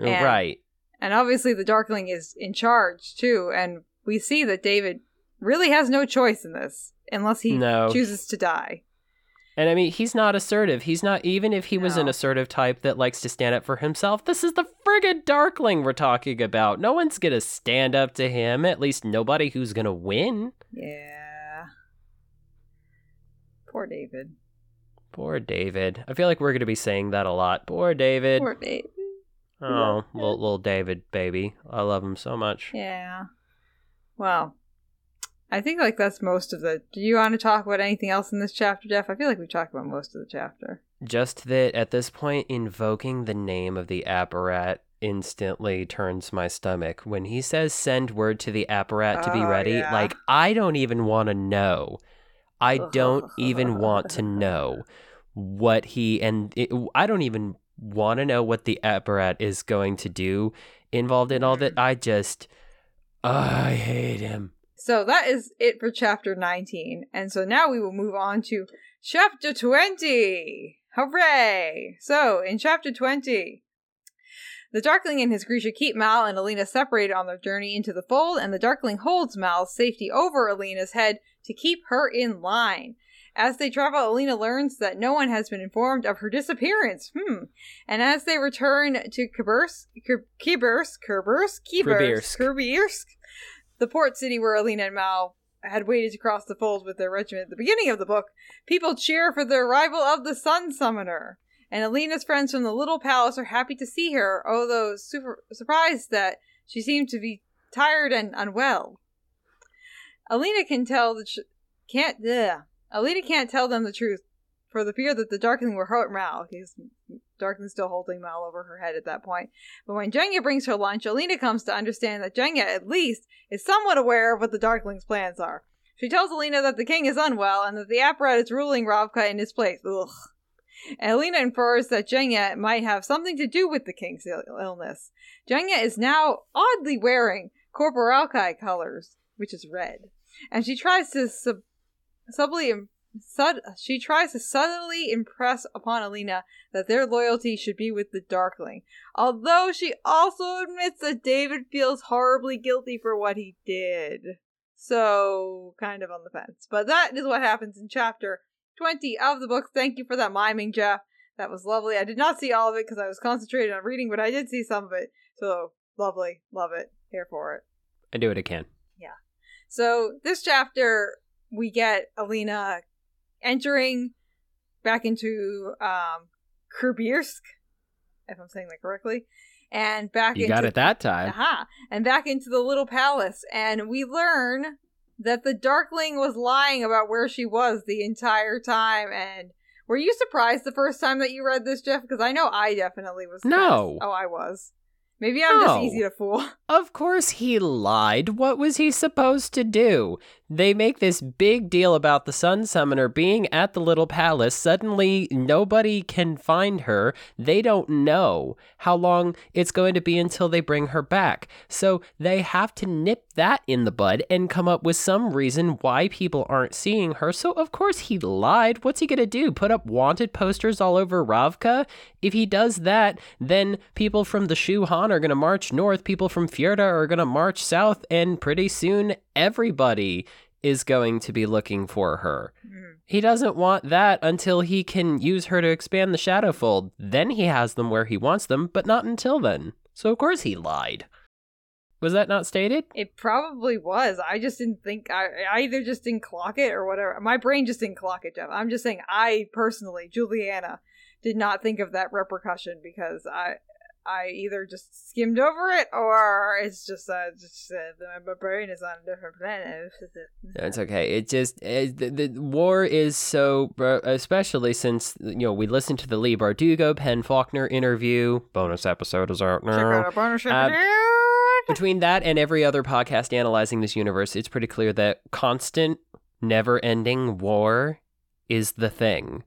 Oh, and- right. And obviously, the Darkling is in charge too, and we see that David really has no choice in this unless he No. chooses to die. And I mean, he's not assertive. He's not, even if he was an assertive type that likes to stand up for himself, this is the friggin' Darkling we're talking about. No one's gonna stand up to him, at least nobody who's gonna win. Yeah. Poor David. Poor David. I feel like we're gonna be saying that a lot. Poor David. Poor David. Oh, little, little David, baby. I love him so much. Yeah. Well, I think like that's most of the. Do you want to talk about anything else in this chapter, Jeff? I feel like we've talked about most of the chapter. Just that at this point, invoking the name of the apparat instantly turns my stomach. When he says send word to the apparat to be Oh, ready, yeah. like, I don't even want to know. I don't [laughs] even want to know what he and it, I don't even want to know what the apparat is going to do involved in all that. Mm. I just, I hate him. So that is it for chapter 19. And so now we will move on to chapter 20. Hooray! So in chapter 20, the Darkling and his Grisha keep Mal and Alina separated on their journey into the fold, and the Darkling holds Mal's safety over Alina's head to keep her in line. As they travel, Alina learns that no one has been informed of her disappearance. Hmm. And as they return to Kibirsk, Kibirsk, Kibirsk, Kibirsk, Kribirsk. Kibirsk, the port city where Alina and Mal had waited to cross the fold with their regiment at the beginning of the book, people cheer for the arrival of the Sun Summoner. And Alina's friends from the little palace are happy to see her, although super surprised that she seemed to be tired and unwell. Alina can tell that she can't ugh. Alina can't tell them the truth for the fear that the Darkling will hurt Mal. He's Darkling's still holding Mal over her head at that point. But when Jenya brings her lunch, Alina comes to understand that Jenya, at least, is somewhat aware of what the Darkling's plans are. She tells Alina that the king is unwell and that the apparatus is ruling Ravka in his place. Ugh. Alina infers that Jenya might have something to do with the king's Ill- illness. Jenya is now oddly wearing Corporalki colors, which is red, and she tries to sub- subtly im- sud- she tries to subtly impress upon Alina that their loyalty should be with the Darkling. Although she also admits that David feels horribly guilty for what he did. So, kind of on the fence. But that is what happens in chapter 20 of the book. Thank you for that miming, Jeff. That was lovely. I did not see all of it because I was concentrated on reading, but I did see some of it. So, lovely. Love it. Here for it. I do what I can. Yeah. So this chapter, we get Alina entering back into um if I'm saying that correctly, and back You into got it that time. Aha! And back into the little palace, and we learn that the Darkling was lying about where she was the entire time. And were you surprised the first time that you read this, Jeff? Because I know I definitely was. No. surprised. Oh, I was. Maybe I'm just easy to fool. [laughs] Of course he lied. What was he supposed to do? They make this big deal about the Sun Summoner being at the little palace. Suddenly, nobody can find her. They don't know how long it's going to be until they bring her back. So they have to nip that in the bud and come up with some reason why people aren't seeing her. So, of course, he lied. What's he going to do? Put up wanted posters all over Ravka? If he does that, then people from the Shu Han are going to march north, people from Fjorda are going to march south, and pretty soon everybody is going to be looking for her. Mhm. He doesn't want that until he can use her to expand the Shadowfold. Then he has them where he wants them, but not until then. So, of course, he lied. Was that not stated? It probably was. I just didn't think. I, I either just didn't clock it or whatever. My brain just didn't clock it, Jeff. I'm just saying. I personally, Juliana, did not think of that repercussion because I, I either just skimmed over it or it's just uh, just uh, my brain is on a different planet. It's okay. It just it, the, the war is so, especially since you know we listened to the Leigh Bardugo Penn Faulkner interview. Bonus episode is out now. bonus Uh, Between that and every other podcast analyzing this universe, it's pretty clear that constant, never-ending war is the thing.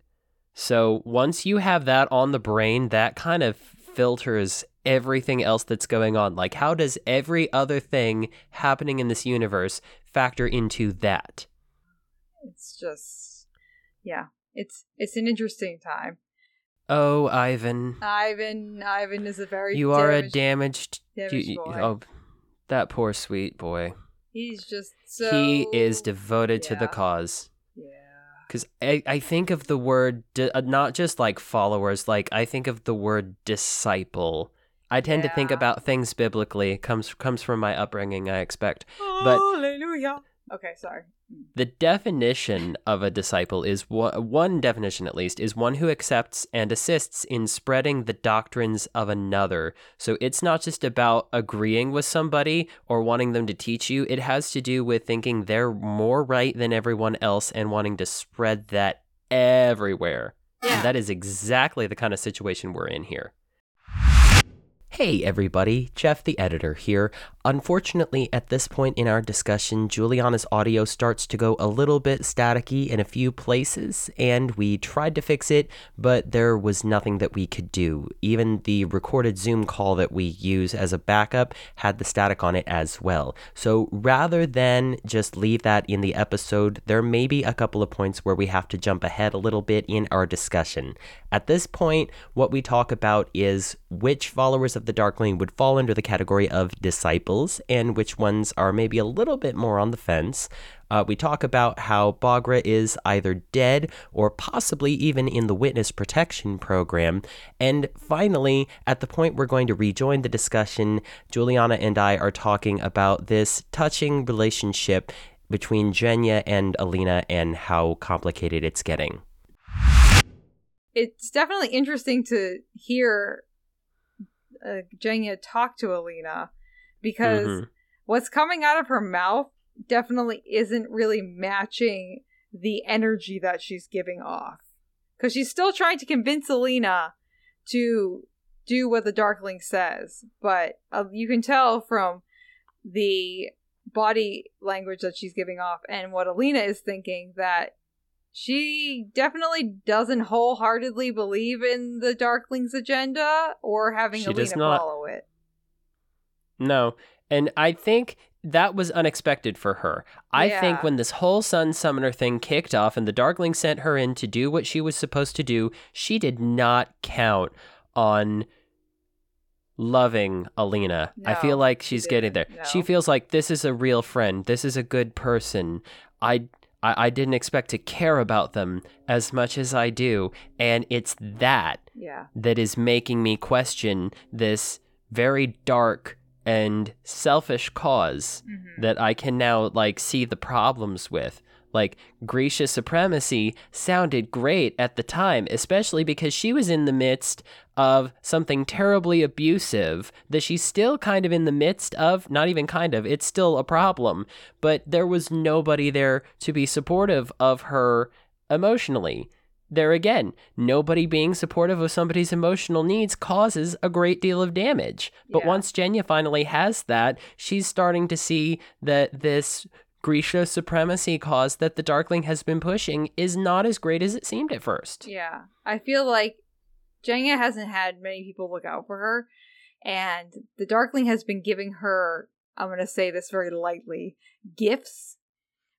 So once you have that on the brain, that kind of filters everything else that's going on. Like, how does every other thing happening in this universe factor into that? It's just, yeah, it's it's an interesting time. Oh, Ivan. Ivan, Ivan is a very You are a damaged- damaged. damaged you- boy. oh, that poor sweet boy. He's just so. he is devoted to the cause. Yeah. Because I, I think of the word, di- uh, not just like followers, like I think of the word disciple. I tend to think about things biblically. Comes comes from my upbringing, I expect. But- Hallelujah. Okay, sorry. Mm. The definition of a disciple is one, one definition, at least, is one who accepts and assists in spreading the doctrines of another. So it's not just about agreeing with somebody or wanting them to teach you, it has to do with thinking they're more right than everyone else and wanting to spread that everywhere. Yeah. And that is exactly the kind of situation we're in here. Hey everybody, Jeff the editor here. Unfortunately, at this point in our discussion, Juliana's audio starts to go a little bit staticky in a few places, and we tried to fix it, but there was nothing that we could do. Even the recorded Zoom call that we use as a backup had the static on it as well. So rather than just leave that in the episode, there may be a couple of points where we have to jump ahead a little bit in our discussion. At this point, what we talk about is which followers of the Darkling would fall under the category of disciples and which ones are maybe a little bit more on the fence. Uh, we talk about how Bagra is either dead or possibly even in the witness protection program. And finally, at the point we're going to rejoin the discussion, Juliana and I are talking about this touching relationship between Jenya and Alina and how complicated it's getting. It's definitely interesting to hear uh, Jenya talk to Alina because Mhm. what's coming out of her mouth definitely isn't really matching the energy that she's giving off. Because she's still trying to convince Alina to do what the Darkling says, but uh, you can tell from the body language that she's giving off and what Alina is thinking that she definitely doesn't wholeheartedly believe in the Darkling's agenda or having She Alina not. follow it. No. And I think that was unexpected for her. I think when this whole Sun Summoner thing kicked off and the Darkling sent her in to do what she was supposed to do, she did not count on loving Alina. I feel like she she's getting there. didn't, She feels like this is a real friend. This is a good person. I I, I didn't expect to care about them as much as I do. And it's that Yeah. that is making me question this very dark and selfish because Mhm. that I can now like see the problems with. Like Grisha supremacy sounded great at the time, especially because she was in the midst of something terribly abusive that she's still kind of in the midst of, not even kind of, it's still a problem, but there was nobody there to be supportive of her emotionally. There again, nobody being supportive of somebody's emotional needs causes a great deal of damage. But Yeah. once Jenya finally has that, she's starting to see that this Grisha supremacy cause that the Darkling has been pushing is not as great as it seemed at first. Yeah. I feel like Jenya hasn't had many people look out for her, and the Darkling has been giving her, I'm going to say this very lightly, gifts,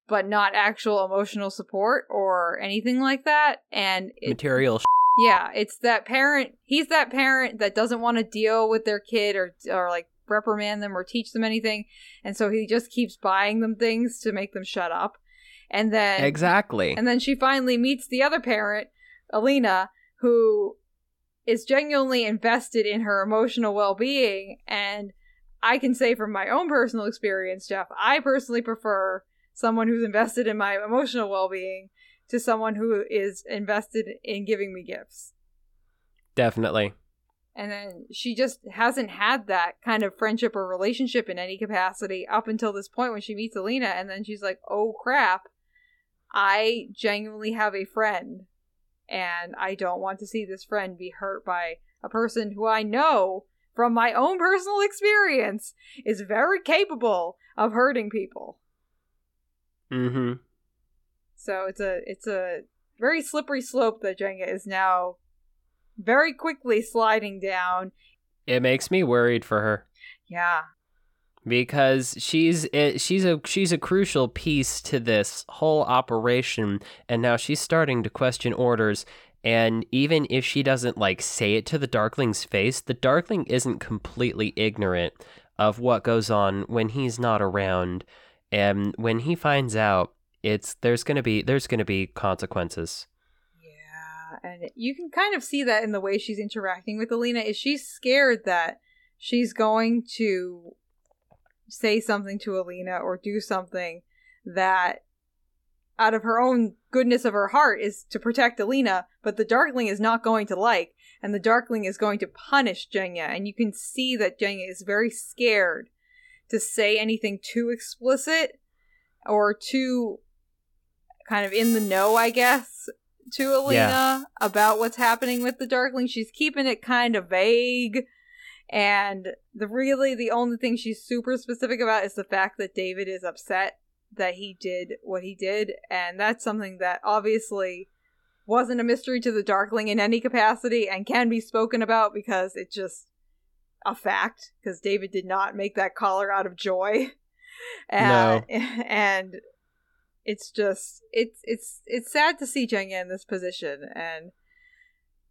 but not actual emotional support or anything like that. And it, Material yeah, it's that parent, he's that parent that doesn't want to deal with their kid or, or like reprimand them or teach them anything. And so he just keeps buying them things to make them shut up. And then exactly. and then she finally meets the other parent, Alina, who is genuinely invested in her emotional well being. And I can say from my own personal experience, Jeff, I personally prefer someone who's invested in my emotional well being to someone who is invested in giving me gifts. Definitely. And then she just hasn't had that kind of friendship or relationship in any capacity up until this point when she meets Alina. And then she's like, oh crap, I genuinely have a friend. And I don't want to see this friend be hurt by a person who I know from my own personal [laughs] experience is very capable of hurting people. Mm-hmm. So it's a it's a very slippery slope that Jenya is now very quickly sliding down. It makes me worried for her Yeah. because she's it, she's a she's a crucial piece to this whole operation and now she's starting to question orders and even if she doesn't like say it to the darkling's face the darkling isn't completely ignorant of what goes on when he's not around and when he finds out it's there's to be there's to be consequences Yeah, and you can kind of see that in the way she's interacting with Alina. Is she's scared that she's going to say something to Alina or do something that, out of her own goodness of her heart, is to protect Alina, but the Darkling is not going to like, and the Darkling is going to punish Jenya. And you can see that Jenya is very scared to say anything too explicit or too kind of in the know, I guess, to Alina Yeah. about what's happening with the Darkling. She's keeping it kind of vague. And the really the only thing she's super specific about is the fact that David is upset that he did what he did, and that's something that obviously wasn't a mystery to the Darkling in any capacity and can be spoken about because it just a fact because David did not make that collar out of joy. No. and [laughs] it's just it's it's it's sad to see Jenya in this position and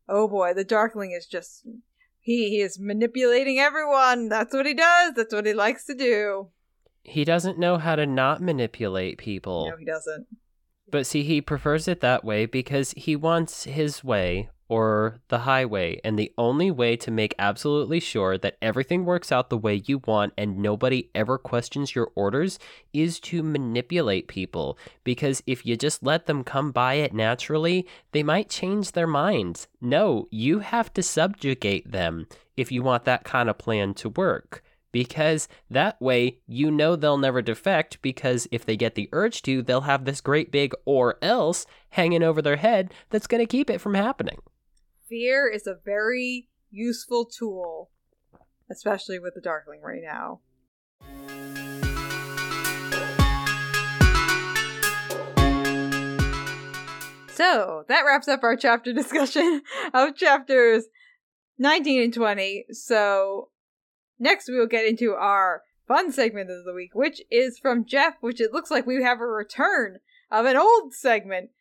oh boy, the Darkling is just he, he is manipulating everyone. That's what he does. That's what he likes to do. he doesn't know how to not manipulate people No, he doesn't. But see, he prefers it that way because he wants his way or the highway. And the only way to make absolutely sure that everything works out the way you want and nobody ever questions your orders is to manipulate people. Because if you just let them come by it naturally, they might change their minds. No, you have to subjugate them if you want that kind of plan to work because that way you know they'll never defect because if they get the urge to, they'll have this great big or else hanging over their head that's going to keep it from happening. Fear is a very useful tool, especially with the Darkling right now. So that wraps up our chapter [laughs] discussion of chapters 19 and 20. So next we will get into our fun segment of the week, which is from Jeff, which it looks like we have a return of an old segment.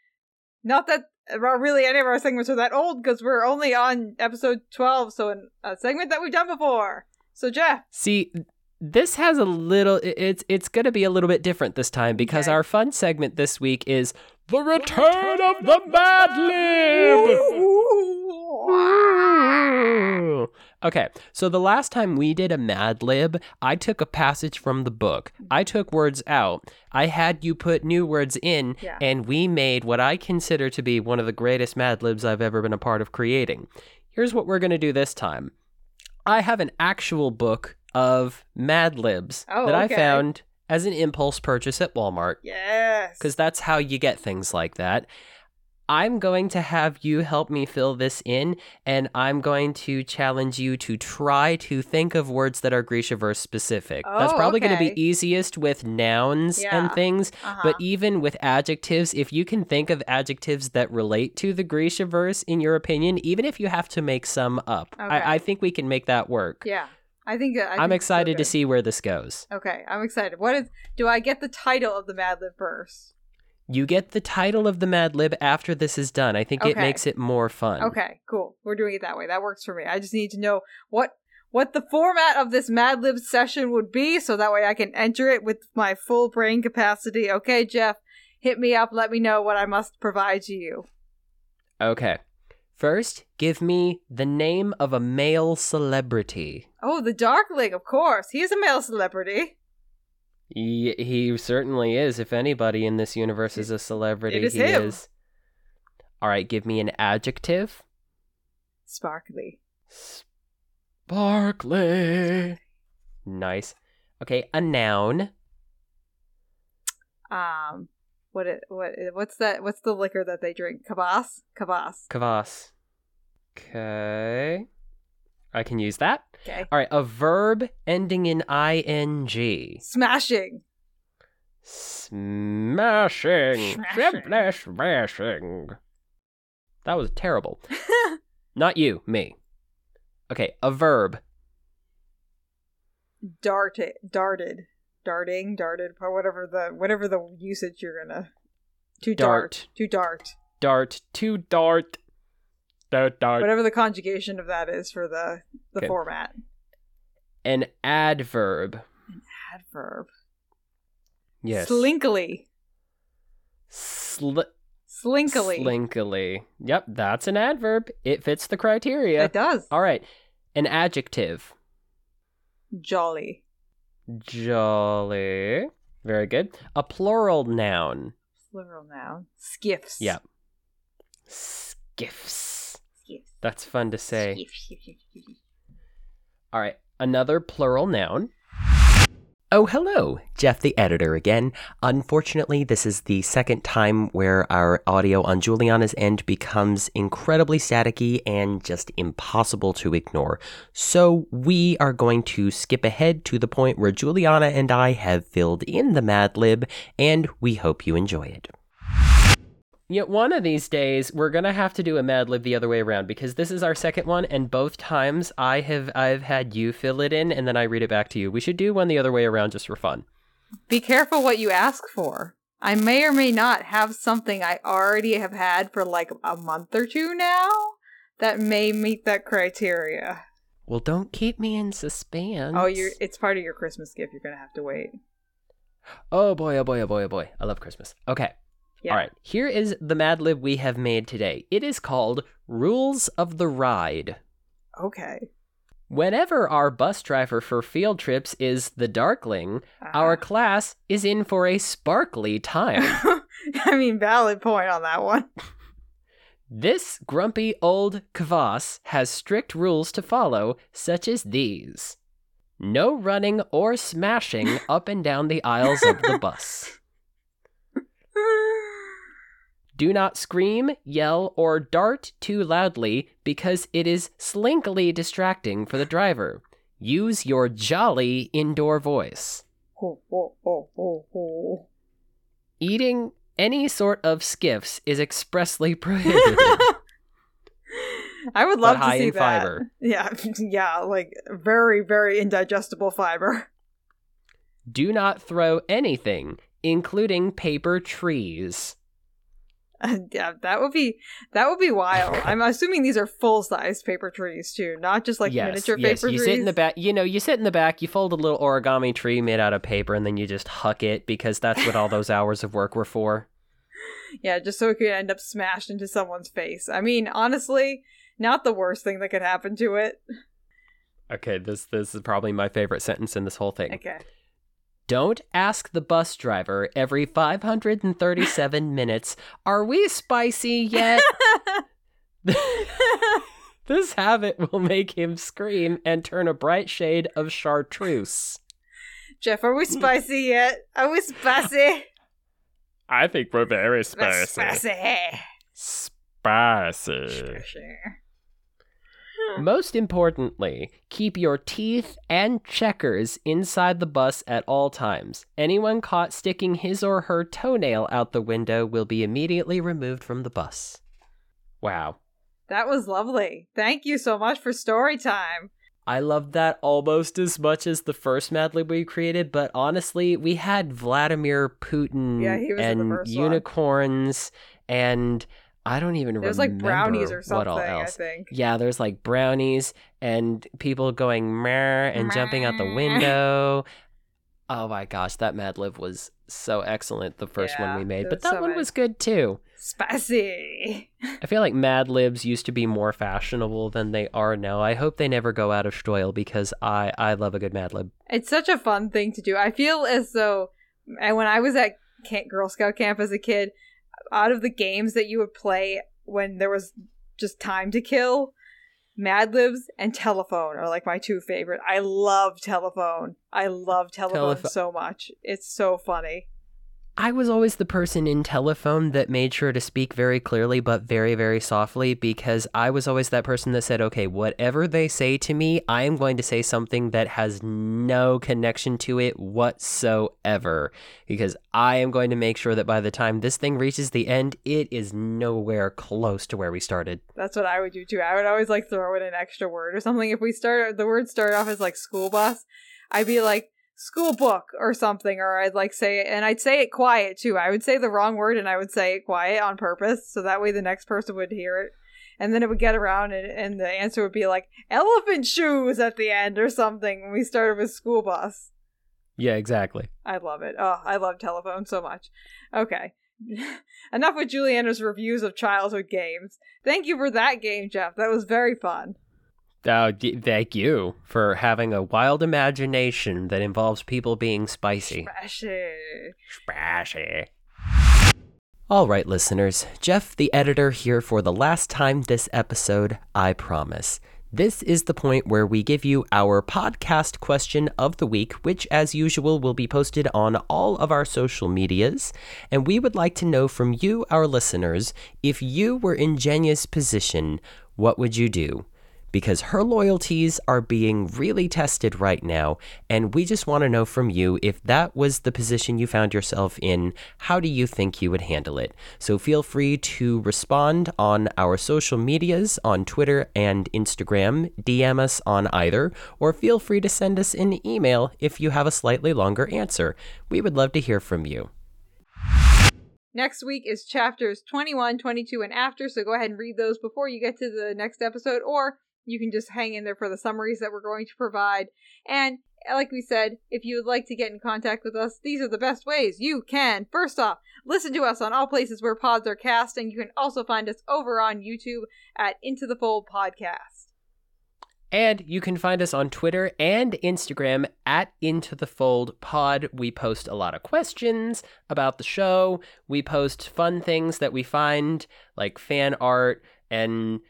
Not that really any of our segments are that old because we're only on episode 12, so an, a segment that we've done before. So, Jeff, See, this has a little it's it's going to be a little bit different this time because Okay. our fun segment this week is the return of the Mad Lib. [laughs] Okay, so the last time we did a Mad Lib, I took a passage from the book. I took words out. I had you put new words in, Yeah. and we made what I consider to be one of the greatest Mad Libs I've ever been a part of creating. Here's what we're going to do this time I have an actual book of Mad Libs Oh, that I found as an impulse purchase at Walmart yes. because that's how you get things like that. I'm going to have you help me fill this in, and I'm going to challenge you to try to think of words that are Grishaverse specific. Oh, That's probably going to be easiest with nouns Yeah. and things, uh-huh. but even with adjectives, if you can think of adjectives that relate to the Grishaverse, in your opinion, even if you have to make some up, Okay. I, I think we can make that work. yeah, I think uh, I I'm think so excited to see where this goes. Okay, I'm excited. What is? Do I get the title of the Mad Lib first? You get the title of the Mad Lib after this is done. I think it makes it more fun. Okay, cool. We're doing it that way. That works for me. I just need to know what what the format of this Mad Lib session would be, so that way I can enter it with my full brain capacity. Okay, Jeff, hit me up. Let me know what I must provide to you. Okay. First, give me the name of a male celebrity. Oh, the Darkling, of course. He is a male celebrity. He, he certainly is. If anybody in this universe is a celebrity, is he him. is. All right, give me an adjective. Sparkly. Sparkly. Nice. Okay, a noun. Um, what it what what's that? What's the liquor that they drink? Kvass. Kvass. Kvass. Okay. I can use that. Okay. All right, a verb ending in ing. Smashing. Smashing. Smashing. Smashing. That was terrible. [laughs] Not you, me. Okay, a verb. Darted. Darted. Darting. Darted. Or whatever the whatever the usage you're gonna. To dart. Dart. To dart. Dart. To dart. Dart. Dart. Whatever the conjugation of that is for the the Okay. format. An adverb. An adverb. Yes. Slinkily. Sl- Slinkily. Slinkily. Yep, that's an adverb. It fits the criteria. It does. All right. An adjective. Jolly. Jolly. Very good. A plural noun. Plural noun. Skiffs. Yep. Skiffs. Skiffs. That's fun to say. Skiff, skiff, skiff, skiff. All right. Another plural noun. Oh, hello. Jeff the editor again. Unfortunately, this is the second time where our audio on Juliana's end becomes incredibly staticky and just impossible to ignore. So we are going to skip ahead to the point where Juliana and I have filled in the Mad Lib, and we hope you enjoy it. Yet one of these days we're gonna have to do a Mad Lib the other way around because this is our second one, and both times I have I've had you fill it in and then I read it back to you. We should do one the other way around just for fun. Be careful what you ask for. I may or may not have something I already have had for like a month or two now that may meet that criteria. Well, don't keep me in suspense. Oh, you're it's part of your Christmas gift. You're gonna have to wait. Oh boy, oh boy, oh boy, oh boy. I love Christmas. Okay. Yeah. All right. Here is the Mad Lib we have made today. It is called Rules of the Ride. Okay. Whenever our bus driver for field trips is the Darkling, our Ah. class is in for a sparkly time. [laughs] I mean, valid point on that one. This grumpy old kvass has strict rules to follow, such as these no running or smashing [laughs] up and down the aisles of the bus. [laughs] Do not scream, yell, or dart too loudly because it is slinkily distracting for the driver. Use your jolly indoor voice. Eating any sort of skiffs is expressly [laughs] prohibited. I would love to see in that. fiber. [laughs] Yeah, [laughs] yeah, like very, very indigestible fiber. Do not throw anything, including paper trees. [laughs] yeah, that would be that would be wild. [laughs] I'm assuming these are full sized paper trees too, not just like yes, miniature yes. paper You trees. sit in the back. You know, you sit in the back. You fold a little origami tree made out of paper, and then you just huck it because that's what all those [laughs] hours of work were for. Yeah, just so it could end up smashed into someone's face. I mean, honestly, not the worst thing that could happen to it. Okay, this this is probably my favorite sentence in this whole thing. Okay. Don't ask the bus driver every 537 [laughs] minutes, "Are we spicy yet?" [laughs] [laughs] this habit will make him scream and turn a bright shade of chartreuse. Jeff, are we mm. spicy yet? Are we spicy? I think we're very We're spicy. Spicy. Spicy. Most importantly, keep your teeth and checkers inside the bus at all times. Anyone caught sticking his or her toenail out the window will be immediately removed from the bus. Wow. That was lovely. Thank you so much for story time. I loved that almost as much as the first Mad Lib we created, but honestly, we had Vladimir Putin Yeah, he was in the and first one. unicorns and I don't even remember. There's remember like brownies or what all something, I else. think. Yeah, there's like brownies and people going meh and jumping out the window. Oh my gosh, that Mad Lib was so excellent, the first one we made. But that so one good. was good too. Spicy. I feel like Mad Libs used to be more fashionable than they are now. I hope they never go out of style because I, I love a good Mad Lib. It's such a fun thing to do. I feel as though, eh, when I was at Girl Scout camp as a kid, out of the games that you would play when there was just time to kill, Mad Libs and Telephone are like my two favorite. I love Telephone. I love Telephone Telepho- so much. It's so funny. I was always the person in telephone that made sure to speak very clearly but very, very softly because I was always that person that said, okay, whatever they say to me, I am going to say something that has no connection to it whatsoever because I am going to make sure that by the time this thing reaches the end, it is nowhere close to where we started. That's what I would do too. I would always like throw in an extra word or something. If we start the word start off as like school bus, I'd be like school book or something, or I'd like say it, and I'd say it quiet too. I would say the wrong word and I would say it quiet on purpose, so that way the next person would hear it. And then it would get around, and, and the answer would be like elephant shoes at the end or something when we started with school bus. Yeah, exactly. I love it. Oh, I love telephone so much. Okay. [laughs] Enough with Juliana's reviews of childhood games. Thank you for that game, Jeff. That was very fun. Uh, d- thank you for having a wild imagination that involves people being spicy. Splashy. Splashy. All right, listeners. Jeff, the editor, here for the last time this episode, I promise. This is the point where we give you our podcast question of the week, which, as usual, will be posted on all of our social medias. And we would like to know from you, our listeners, if you were in Jenya's position, what would you do? Because her loyalties are being really tested right now. And we just want to know from you if that was the position you found yourself in, how do you think you would handle it? So feel free to respond on our social medias on Twitter and Instagram, DM us on either, or feel free to send us an email if you have a slightly longer answer. We would love to hear from you. Next week is chapters 21, 22, and after, so go ahead and read those before you get to the next episode, or you can just hang in there for the summaries that we're going to provide. And like we said, if you would like to get in contact with us, these are the best ways. You can, first off, listen to us on all places where pods are cast, and you can also find us over on YouTube at Into the Fold Podcast. And you can find us on Twitter and Instagram at Into the Fold Pod. We post a lot of questions about the show. We post fun things that we find, like fan art and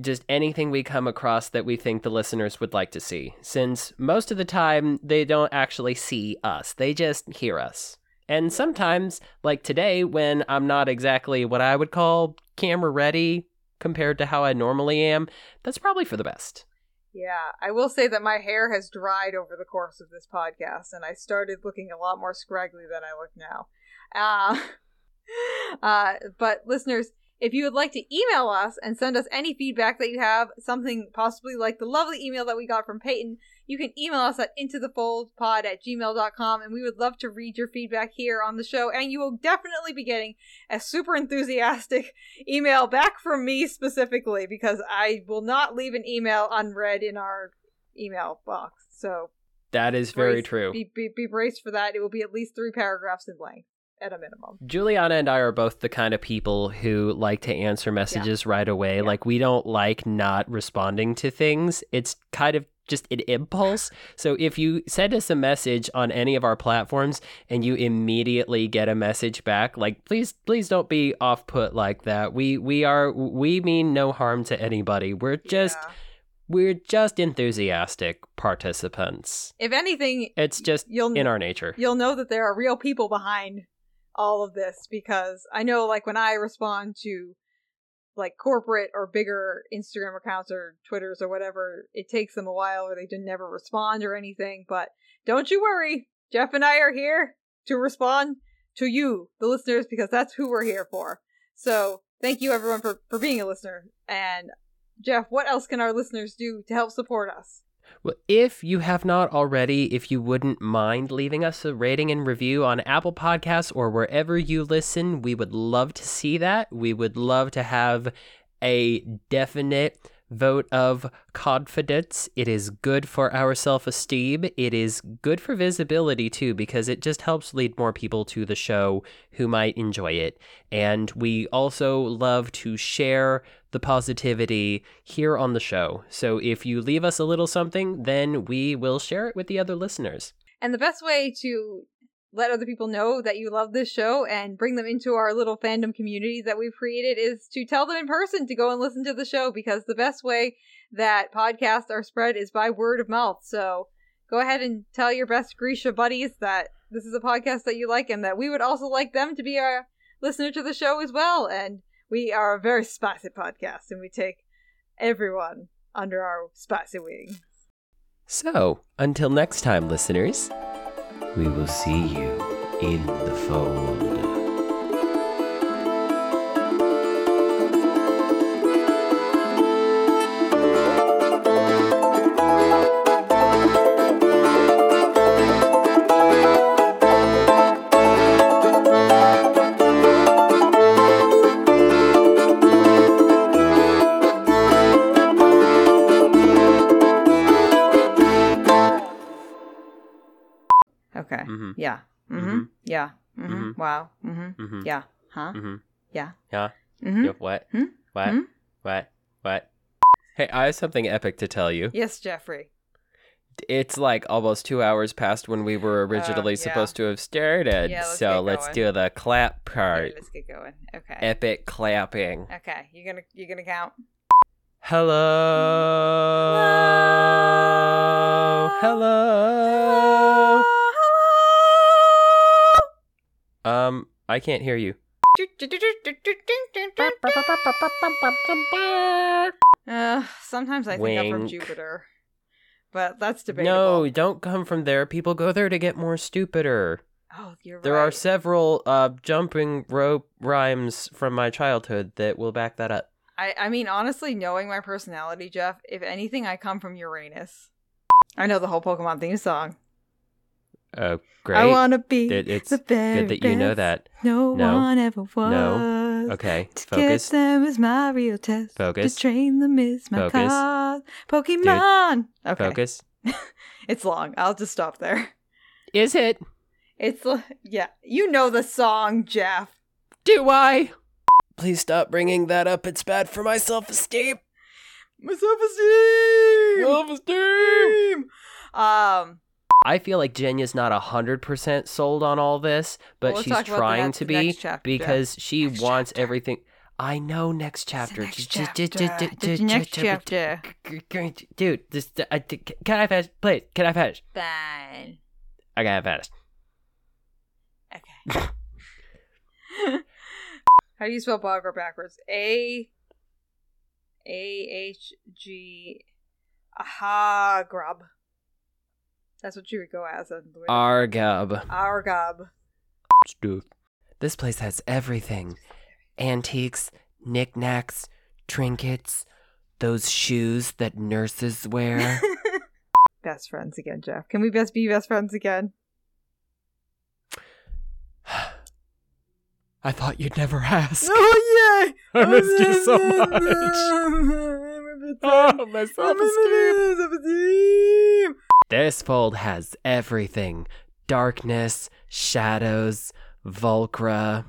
just anything we come across that we think the listeners would like to see, since most of the time they don't actually see us, they just hear us. And sometimes, like today, when I'm not exactly what I would call camera ready compared to how I normally am, that's probably for the best. Yeah, I will say that my hair has dried over the course of this podcast, and I started looking a lot more scraggly than I look now. Uh, [laughs] uh, but listeners, if you would like to email us and send us any feedback that you have, something possibly like the lovely email that we got from Peyton, you can email us at intothefoldpod at gmail.com and we would love to read your feedback here on the show. And you will definitely be getting a super enthusiastic [laughs] email back from me specifically because I will not leave an email unread in our email box. So that is very brace, true. Be, be, be braced for that. It will be at least three paragraphs in length at a minimum. Juliana and I are both the kind of people who like to answer messages yeah. right away. Yeah. Like we don't like not responding to things. It's kind of just an impulse. [sighs] So if you send us a message on any of our platforms and you immediately get a message back, like please please don't be off put like that. We we are we mean no harm to anybody. We're just yeah. We're just enthusiastic participants. If anything, it's just you'll, in our nature. You'll know that there are real people behind all of this because I know like when I respond to like corporate or bigger Instagram accounts or Twitters or whatever, it takes them a while or they just never respond or anything. But don't you worry. Jeff and I are here to respond to you, the listeners, because that's who we're here for. So thank you everyone for, for being a listener. And Jeff, what else can our listeners do to help support us? Well, if you have not already, if you wouldn't mind leaving us a rating and review on Apple Podcasts or wherever you listen, we would love to see that. We would love to have a definite vote of confidence. It is good for our self esteem. It is good for visibility too, because it just helps lead more people to the show who might enjoy it. And we also love to share the positivity here on the show. So if you leave us a little something, then we will share it with the other listeners. And the best way to let other people know that you love this show and bring them into our little fandom community that we've created is to tell them in person to go and listen to the show because the best way that podcasts are spread is by word of mouth. So go ahead and tell your best Grisha buddies that this is a podcast that you like and that we would also like them to be a listener to the show as well. And we are a very spicy podcast and we take everyone under our spicy wing. So, until next time, listeners, we will see you in the fold. Okay. Mhm. Yeah. Mm-hmm. Mhm. Yeah. Mm-hmm. Mhm. Wow. Mm-hmm. Mhm. Yeah. Huh? Mhm. Yeah. Yeah. Mm-hmm. What? Hmm? What? Hmm? What? What? Hey, I have something epic to tell you. Yes, Jeffrey. It's like almost two hours past when we were originally yeah. supposed to have started. Yeah, let's so get let's going. do the clap part. Okay, let's get going. Okay. Epic clapping. okay. You gonna you gonna count? Hello. Hello. I can't hear you. Uh, sometimes I think I'm from Jupiter, but that's debatable. No, don't come from there. People go there to get more stupider. Oh, you're There right. are several uh jumping rope rhymes from my childhood that will back that up. I I mean, honestly, knowing my personality, Jeff, if anything, I come from Uranus. I know the whole Pokemon theme song. Oh, great. I wanna be It- it's the very Good that you know that. No, No. one ever was. No. Okay, To focus. get them is my real test. Focus. To train them is my Focus. cause. Pokemon. Okay. Focus. [laughs] It's long. I'll just stop there. Is it? It's l- yeah. You know the song, Jeff. Do I? Please stop bringing that up. It's bad for my self-esteem. My self-esteem. Self-esteem. Um. I feel like Jenya's not hundred percent sold on all this, but Well, let's she's talk about the trying next- to be because she Next wants chapter. everything. I know next chapter. Next chapter. The next Dude, this I, can I finish? Please, can I finish? Fine. I gotta finish. Okay. [laughs] [laughs] How do you spell Bogger backwards? A A H G Aha grub. That's what you would go as in the Argub. Argob. This place has everything antiques, knickknacks, trinkets, those shoes that nurses wear. [laughs] best friends again, Jeff. Can we best be best friends again? [sighs] I thought you'd never ask. Oh yay! [laughs] I missed you so oh, much. [laughs] Oh, my self-esteem. This fold has everything darkness, shadows, Volcra.